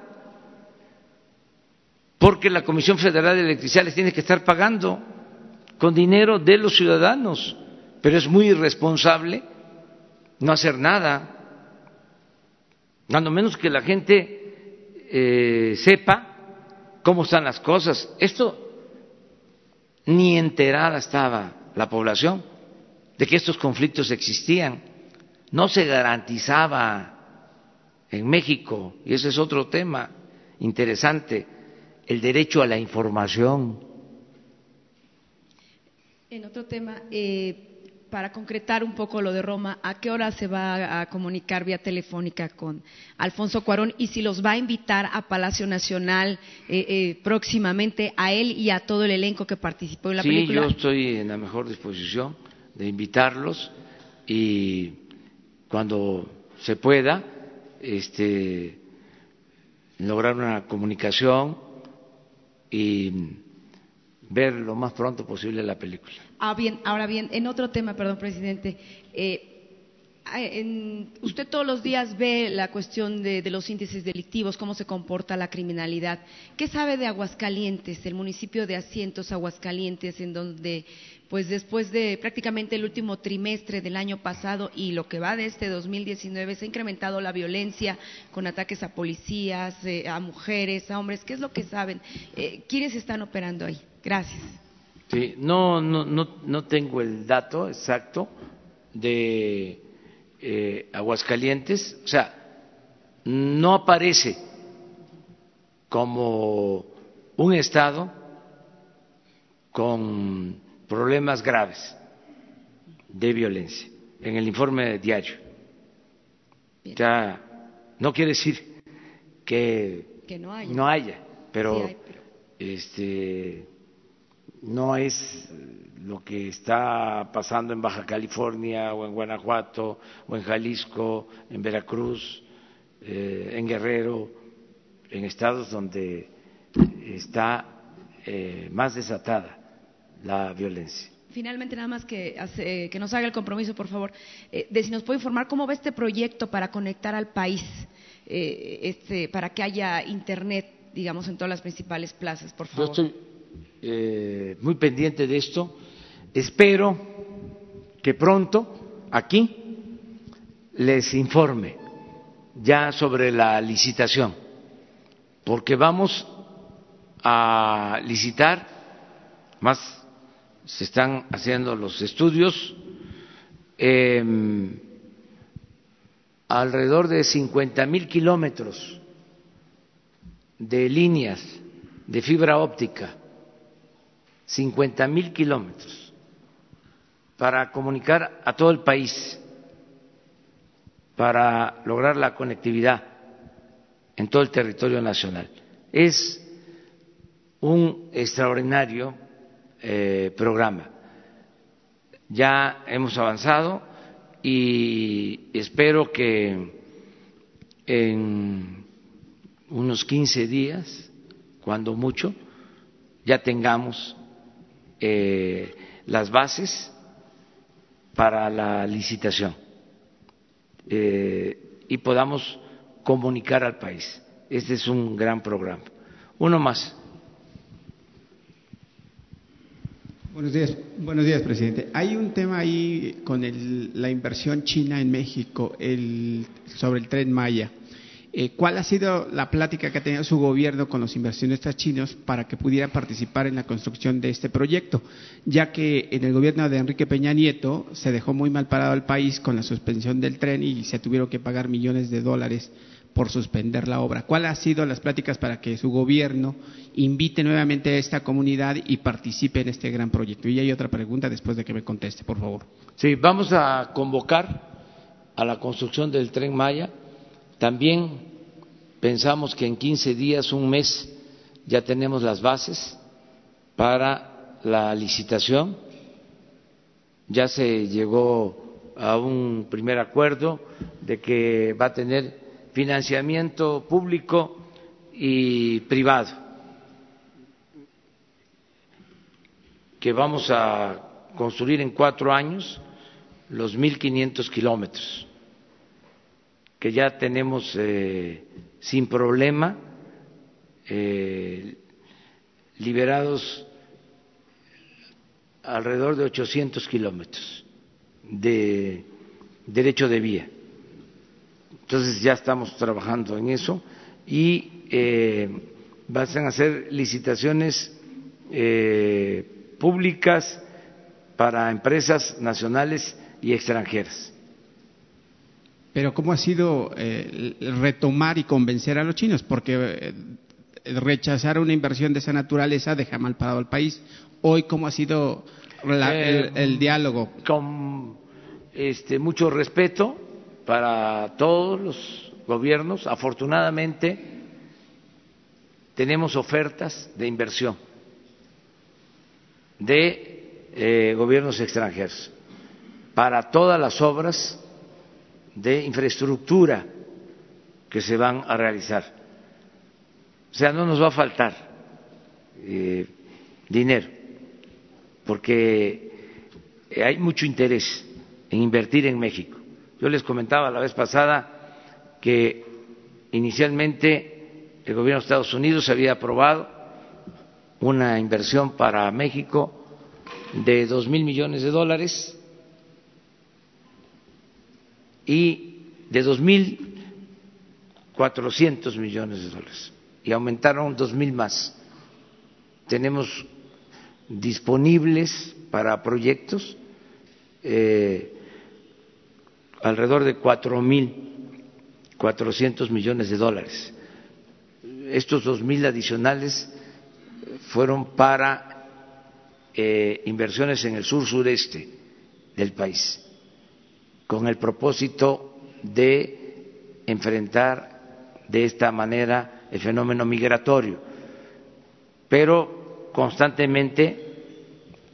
porque la Comisión Federal de Electricidad les tiene que estar pagando con dinero de los ciudadanos, pero es muy irresponsable no hacer nada, cuando menos que la gente eh, sepa cómo están las cosas. Esto ni enterada estaba la población de que estos conflictos existían, no se garantizaba en México, y ese es otro tema interesante, el derecho a la información. En otro tema, eh, para concretar un poco lo de Roma, ¿a qué hora se va a comunicar vía telefónica con Alfonso Cuarón y si los va a invitar a Palacio Nacional eh, eh, próximamente a él y a todo el elenco que participó en la película? Sí, yo estoy en la mejor disposición de invitarlos y cuando se pueda, este, lograr una comunicación y ver lo más pronto posible la película. Ah, bien, ahora bien, en otro tema, perdón, presidente. Eh, usted todos los días ve la cuestión de, los índices delictivos, cómo se comporta la criminalidad. ¿Qué sabe de Aguascalientes, el municipio de Asientos Aguascalientes, en donde, pues después de prácticamente el último trimestre del año pasado y lo que va de este 2019, se ha incrementado la violencia con ataques a policías, eh, a mujeres, a hombres? ¿Qué es lo que saben? Eh, ¿Quiénes están operando ahí? Gracias. Sí, no, no, no, tengo el dato exacto de eh, Aguascalientes, o sea, no aparece como un estado con problemas graves de violencia en el informe diario. Ya no quiere decir que, no haya, pero, este no es lo que está pasando en Baja California o en Guanajuato o en Jalisco, en Veracruz, eh, en Guerrero, en estados donde está eh, más desatada la violencia. Finalmente, nada más que, que nos haga el compromiso, por favor, eh, de si nos puede informar cómo va este proyecto para conectar al país, este, para que haya Internet, digamos, en todas las principales plazas, por favor. Eh, muy pendiente de esto. Espero que pronto aquí les informe ya sobre la licitación, porque vamos a licitar, más se están haciendo los estudios, em, alrededor de 50 mil kilómetros de líneas de fibra óptica 50 mil kilómetros para comunicar a todo el país, para lograr la conectividad en todo el territorio nacional. Es un extraordinario eh, programa. Ya hemos avanzado y espero que en unos 15 días, cuando mucho, ya tengamos eh, las bases para la licitación eh, y podamos comunicar al país. Este es un gran programa. Uno más. Buenos días, buenos días, presidente. Hay un tema ahí con la inversión china en México el, sobre el tren Maya. Eh, ¿Cuál ha sido la plática que ha tenido su gobierno con los inversionistas chinos para que pudieran participar en la construcción de este proyecto? Ya que en el gobierno de Enrique Peña Nieto se dejó muy mal parado al país con la suspensión del tren y se tuvieron que pagar millones de dólares por suspender la obra. ¿Cuál ha sido las pláticas para que su gobierno invite nuevamente a esta comunidad y participe en este gran proyecto? Y hay otra pregunta después de que me conteste, por favor. Sí, vamos a convocar a la construcción del tren Maya también pensamos que en 15 días, un mes, ya tenemos las bases para la licitación. Ya se llegó a un primer acuerdo de que va a tener financiamiento público y privado, que vamos a construir en cuatro años los 1.500 kilómetros que ya tenemos eh, sin problema eh, liberados alrededor de 800 kilómetros de derecho de vía. Entonces ya estamos trabajando en eso y eh, van a hacer licitaciones públicas para empresas nacionales y extranjeras. Pero ¿cómo ha sido eh, retomar y convencer a los chinos? Porque eh, rechazar una inversión de esa naturaleza deja mal parado al país. Hoy, ¿cómo ha sido la- Eh, el, el diálogo? Con este, mucho respeto para todos los gobiernos, afortunadamente tenemos ofertas de inversión de gobiernos extranjeros para todas las obras de infraestructura que se van a realizar. O sea, no nos va a faltar eh, dinero, porque hay mucho interés en invertir en México. Yo les comentaba la vez pasada que inicialmente el gobierno de Estados Unidos había aprobado una inversión para México de dos mil millones de dólares y de dos mil cuatrocientos millones de dólares y aumentaron dos mil más. Tenemos disponibles para proyectos eh, alrededor de cuatro mil cuatrocientos millones de dólares. Estos dos mil adicionales fueron para eh, inversiones en el sur sureste del país, con el propósito de enfrentar de esta manera el fenómeno migratorio. Pero constantemente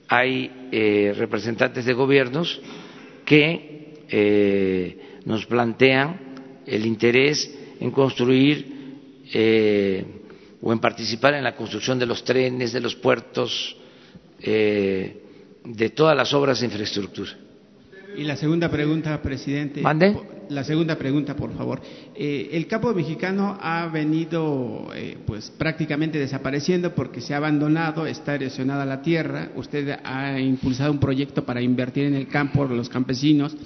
hay eh, representantes de gobiernos que eh, nos plantean el interés en construir eh, o en participar en la construcción de los trenes, de los puertos, de todas las obras de infraestructura. Y la segunda pregunta, presidente. ¿Mande? La segunda pregunta, por favor. Eh, el campo mexicano ha venido, eh, pues, prácticamente desapareciendo porque se ha abandonado, está erosionada la tierra. Usted ha impulsado un proyecto para invertir en el campo, los campesinos.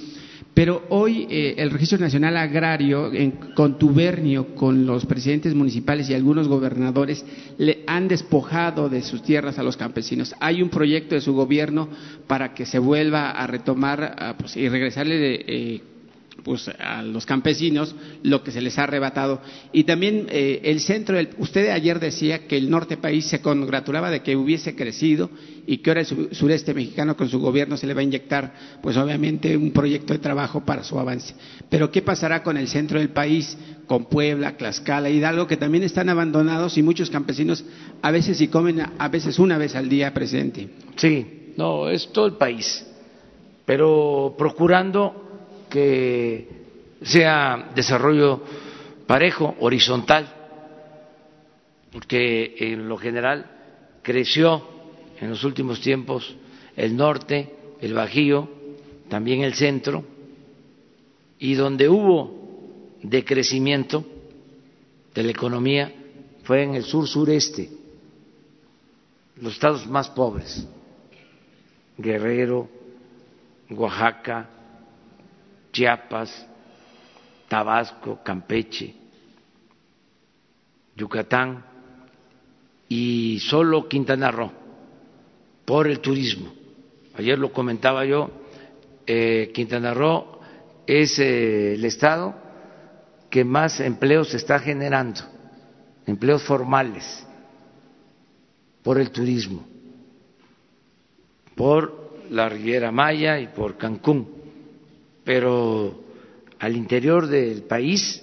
Pero hoy eh, el Registro Nacional Agrario, en contubernio con los presidentes municipales y algunos gobernadores, le han despojado de sus tierras a los campesinos. Hay un proyecto de su gobierno para que se vuelva a retomar ah, pues, y regresarle de, eh, pues, a los campesinos lo que se les ha arrebatado. Y también eh, el centro, del- usted ayer decía que el norte país se congratulaba de que hubiese crecido y que ahora el su- sureste mexicano con su gobierno se le va a inyectar, pues obviamente, un proyecto de trabajo para su avance. Pero ¿qué pasará con el centro del país, con Puebla, Tlaxcala, Hidalgo, que también están abandonados y muchos campesinos a veces sí comen, a veces una vez al día, presidente? Sí, no, es todo el país, pero procurando que sea desarrollo parejo, horizontal, porque en lo general creció en los últimos tiempos el norte, el Bajío, también el centro, y donde hubo decrecimiento de la economía fue en el sur sureste, los estados más pobres, Guerrero, Oaxaca, Chiapas, Tabasco, Campeche, Yucatán y solo Quintana Roo por el turismo. Ayer lo comentaba yo, eh, Quintana Roo es eh, el estado que más empleos está generando, empleos formales, por el turismo, por la Riviera Maya y por Cancún, pero al interior del país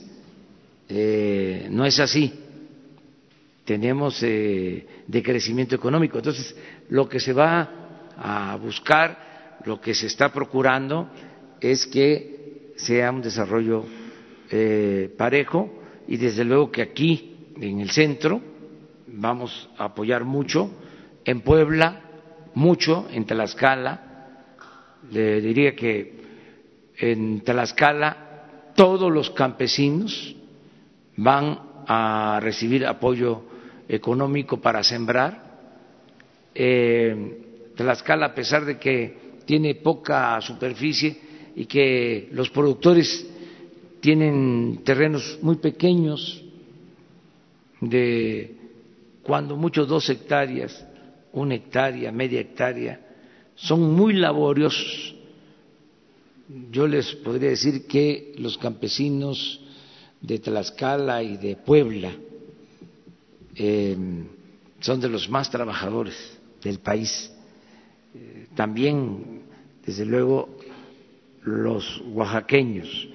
eh, no es así. Tenemos eh, decrecimiento económico. Entonces, lo que se va a buscar, lo que se está procurando es que sea un desarrollo eh, parejo y desde luego que aquí, en el centro, vamos a apoyar mucho, en Puebla, mucho, en Tlaxcala, le diría que en Tlaxcala todos los campesinos van a recibir apoyo económico para sembrar. Eh, Tlaxcala, a pesar de que tiene poca superficie y que los productores tienen terrenos muy pequeños, de cuando mucho dos hectáreas, una hectárea, media hectárea, son muy laboriosos. Yo les podría decir que los campesinos de Tlaxcala y de Puebla eh, son de los más trabajadores del país. Eh, también, desde luego, los oaxaqueños.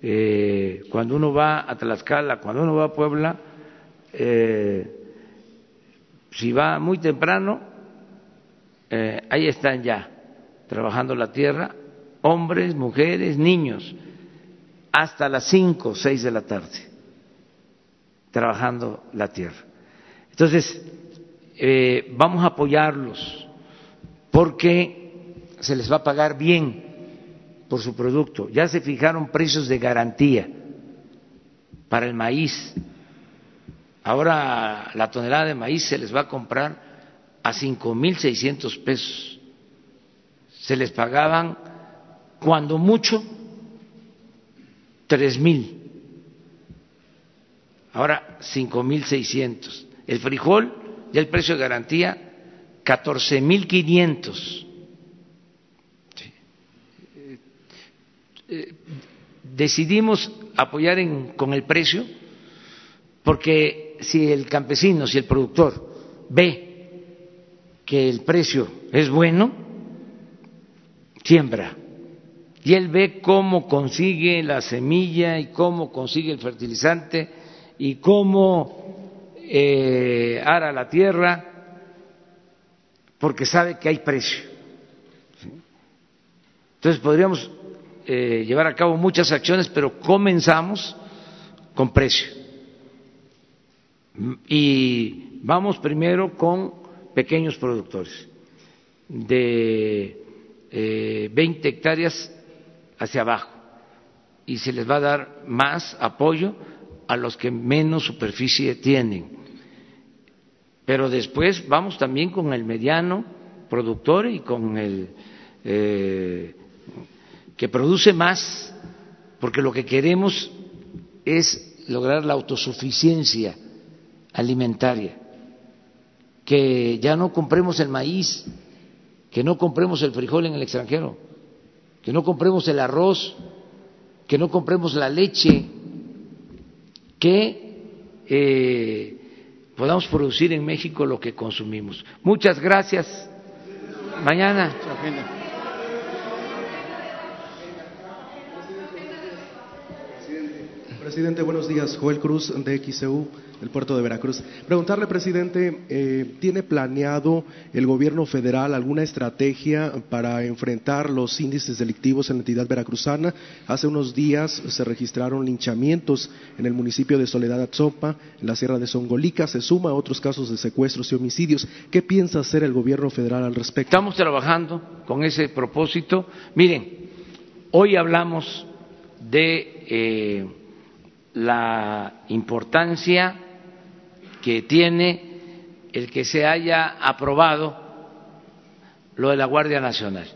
Eh, cuando uno va a Tlaxcala, cuando uno va a Puebla, si va muy temprano, ahí están ya trabajando la tierra, hombres, mujeres, niños, hasta las cinco o seis de la tarde, trabajando la tierra. Entonces, eh, vamos a apoyarlos porque se les va a pagar bien por su producto. Ya se fijaron precios de garantía para el maíz. Ahora la tonelada de maíz se les va a comprar a cinco mil seiscientos pesos. Se les pagaban cuando mucho tres mil. Ahora cinco mil seiscientos. El frijol, ya el precio de garantía, 14.500. Eh, decidimos apoyar con el precio porque si el campesino, si el productor ve que el precio es bueno, siembra. Y él ve cómo consigue la semilla y cómo consigue el fertilizante y cómo eh, ara la tierra porque sabe que hay precio. Entonces podríamos eh, llevar a cabo muchas acciones, pero comenzamos con precio. Y vamos primero con pequeños productores, de eh, 20 hectáreas hacia abajo, y se les va a dar más apoyo a los que menos superficie tienen. Pero después vamos también con el mediano productor y con el eh, que produce más, porque lo que queremos es lograr la autosuficiencia alimentaria, que ya no compremos el maíz, que no compremos el frijol en el extranjero, que no compremos el arroz, que no compremos la leche, que eh, podamos producir en México lo que consumimos. Muchas gracias. Mañana. Presidente, buenos días. Joel Cruz de XEU el puerto de Veracruz. Preguntarle, presidente, eh, ¿tiene planeado el gobierno federal alguna estrategia para enfrentar los índices delictivos en la entidad veracruzana? Hace unos días se registraron linchamientos en el municipio de Soledad Atzopa, en la sierra de Songolica, se suma a otros casos de secuestros y homicidios. ¿Qué piensa hacer el gobierno federal al respecto? Estamos trabajando con ese propósito. Miren, hoy hablamos de eh, la importancia que tiene el que se haya aprobado lo de la Guardia Nacional,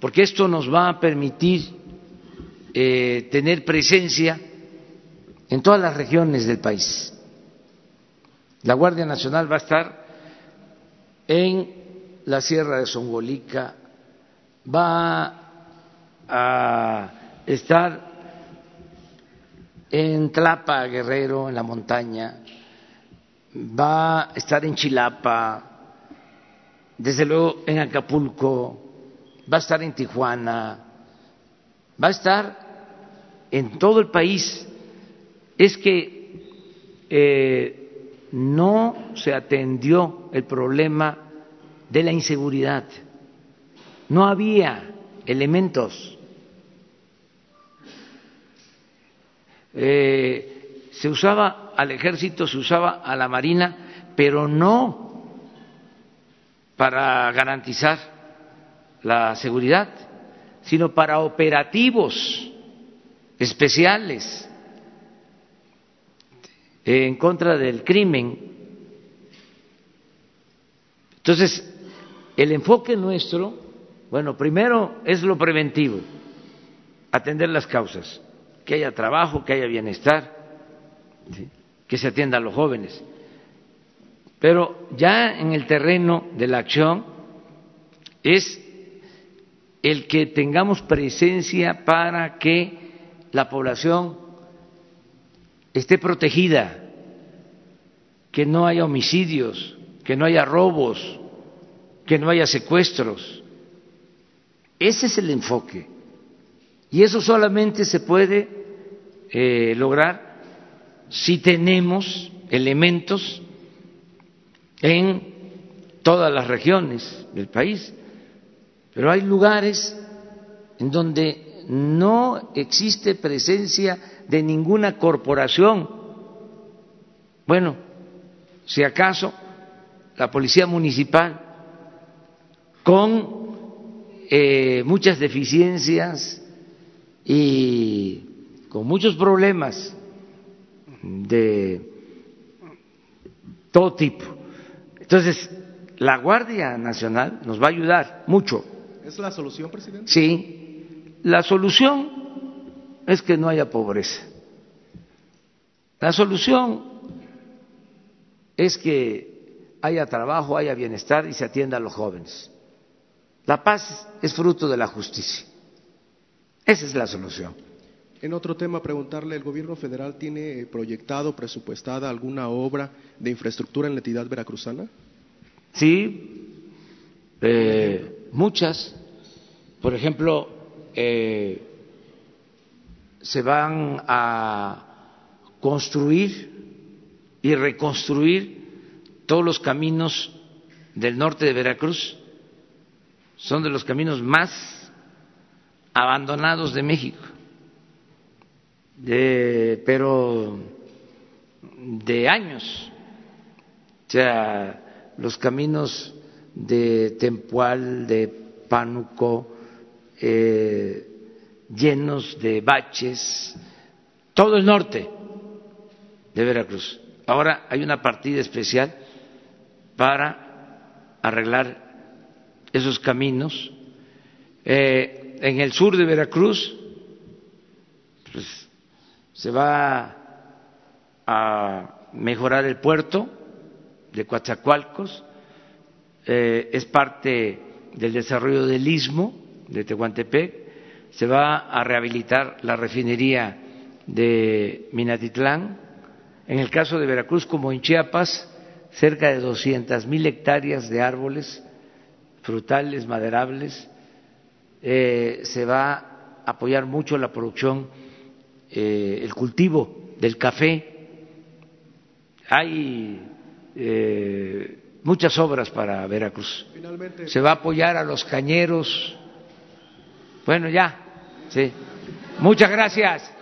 porque esto nos va a permitir eh, tener presencia en todas las regiones del país. La Guardia Nacional va a estar en la Sierra de Songolica, va a estar en Tlapa, Guerrero, en la montaña, va a estar en Chilapa, desde luego en Acapulco, va a estar en Tijuana, va a estar en todo el país. Es que eh, no se atendió el problema de la inseguridad, no había elementos. Eh, se usaba al ejército, se usaba a la marina, pero no para garantizar la seguridad, sino para operativos especiales en contra del crimen. Entonces, el enfoque nuestro, bueno, primero es lo preventivo, atender las causas, que haya trabajo, que haya bienestar, que se atienda a los jóvenes. Pero ya en el terreno de la acción es el que tengamos presencia para que la población esté protegida. que no haya homicidios, que no haya robos, que no haya secuestros. Ese es el enfoque. Y eso solamente se puede eh, lograr si tenemos elementos en todas las regiones del país. Pero hay lugares en donde no existe presencia de ninguna corporación. Bueno, si acaso la policía municipal con eh, muchas deficiencias y con muchos problemas de todo tipo. Entonces, la Guardia Nacional nos va a ayudar mucho. ¿Es la solución, presidente? Sí, la solución es que no haya pobreza. La solución es que haya trabajo, haya bienestar y se atienda a los jóvenes. La paz es fruto de la justicia. Esa es la solución. En otro tema, preguntarle, ¿el gobierno federal tiene proyectado, presupuestada alguna obra de infraestructura en la entidad veracruzana? Sí, eh, muchas. Por ejemplo, eh, se van a construir y reconstruir todos los caminos del norte de Veracruz. Son de los caminos más abandonados de México de, pero de años. O sea, los caminos de Tempual, de Pánuco, eh, llenos de baches, todo el norte de Veracruz. Ahora hay una partida especial para arreglar esos caminos. Eh, en el sur de Veracruz, pues se va a mejorar el puerto de Coatzacoalcos, eh, es parte del desarrollo del istmo de Tehuantepec, se va a rehabilitar la refinería de Minatitlán, en el caso de Veracruz como en Chiapas, cerca de 200 mil hectáreas de árboles frutales, maderables, eh, se va a apoyar mucho la producción eh, el cultivo del café. Hay eh, muchas obras para Veracruz. Se va a apoyar a los cañeros. Bueno, ya, sí. Muchas gracias.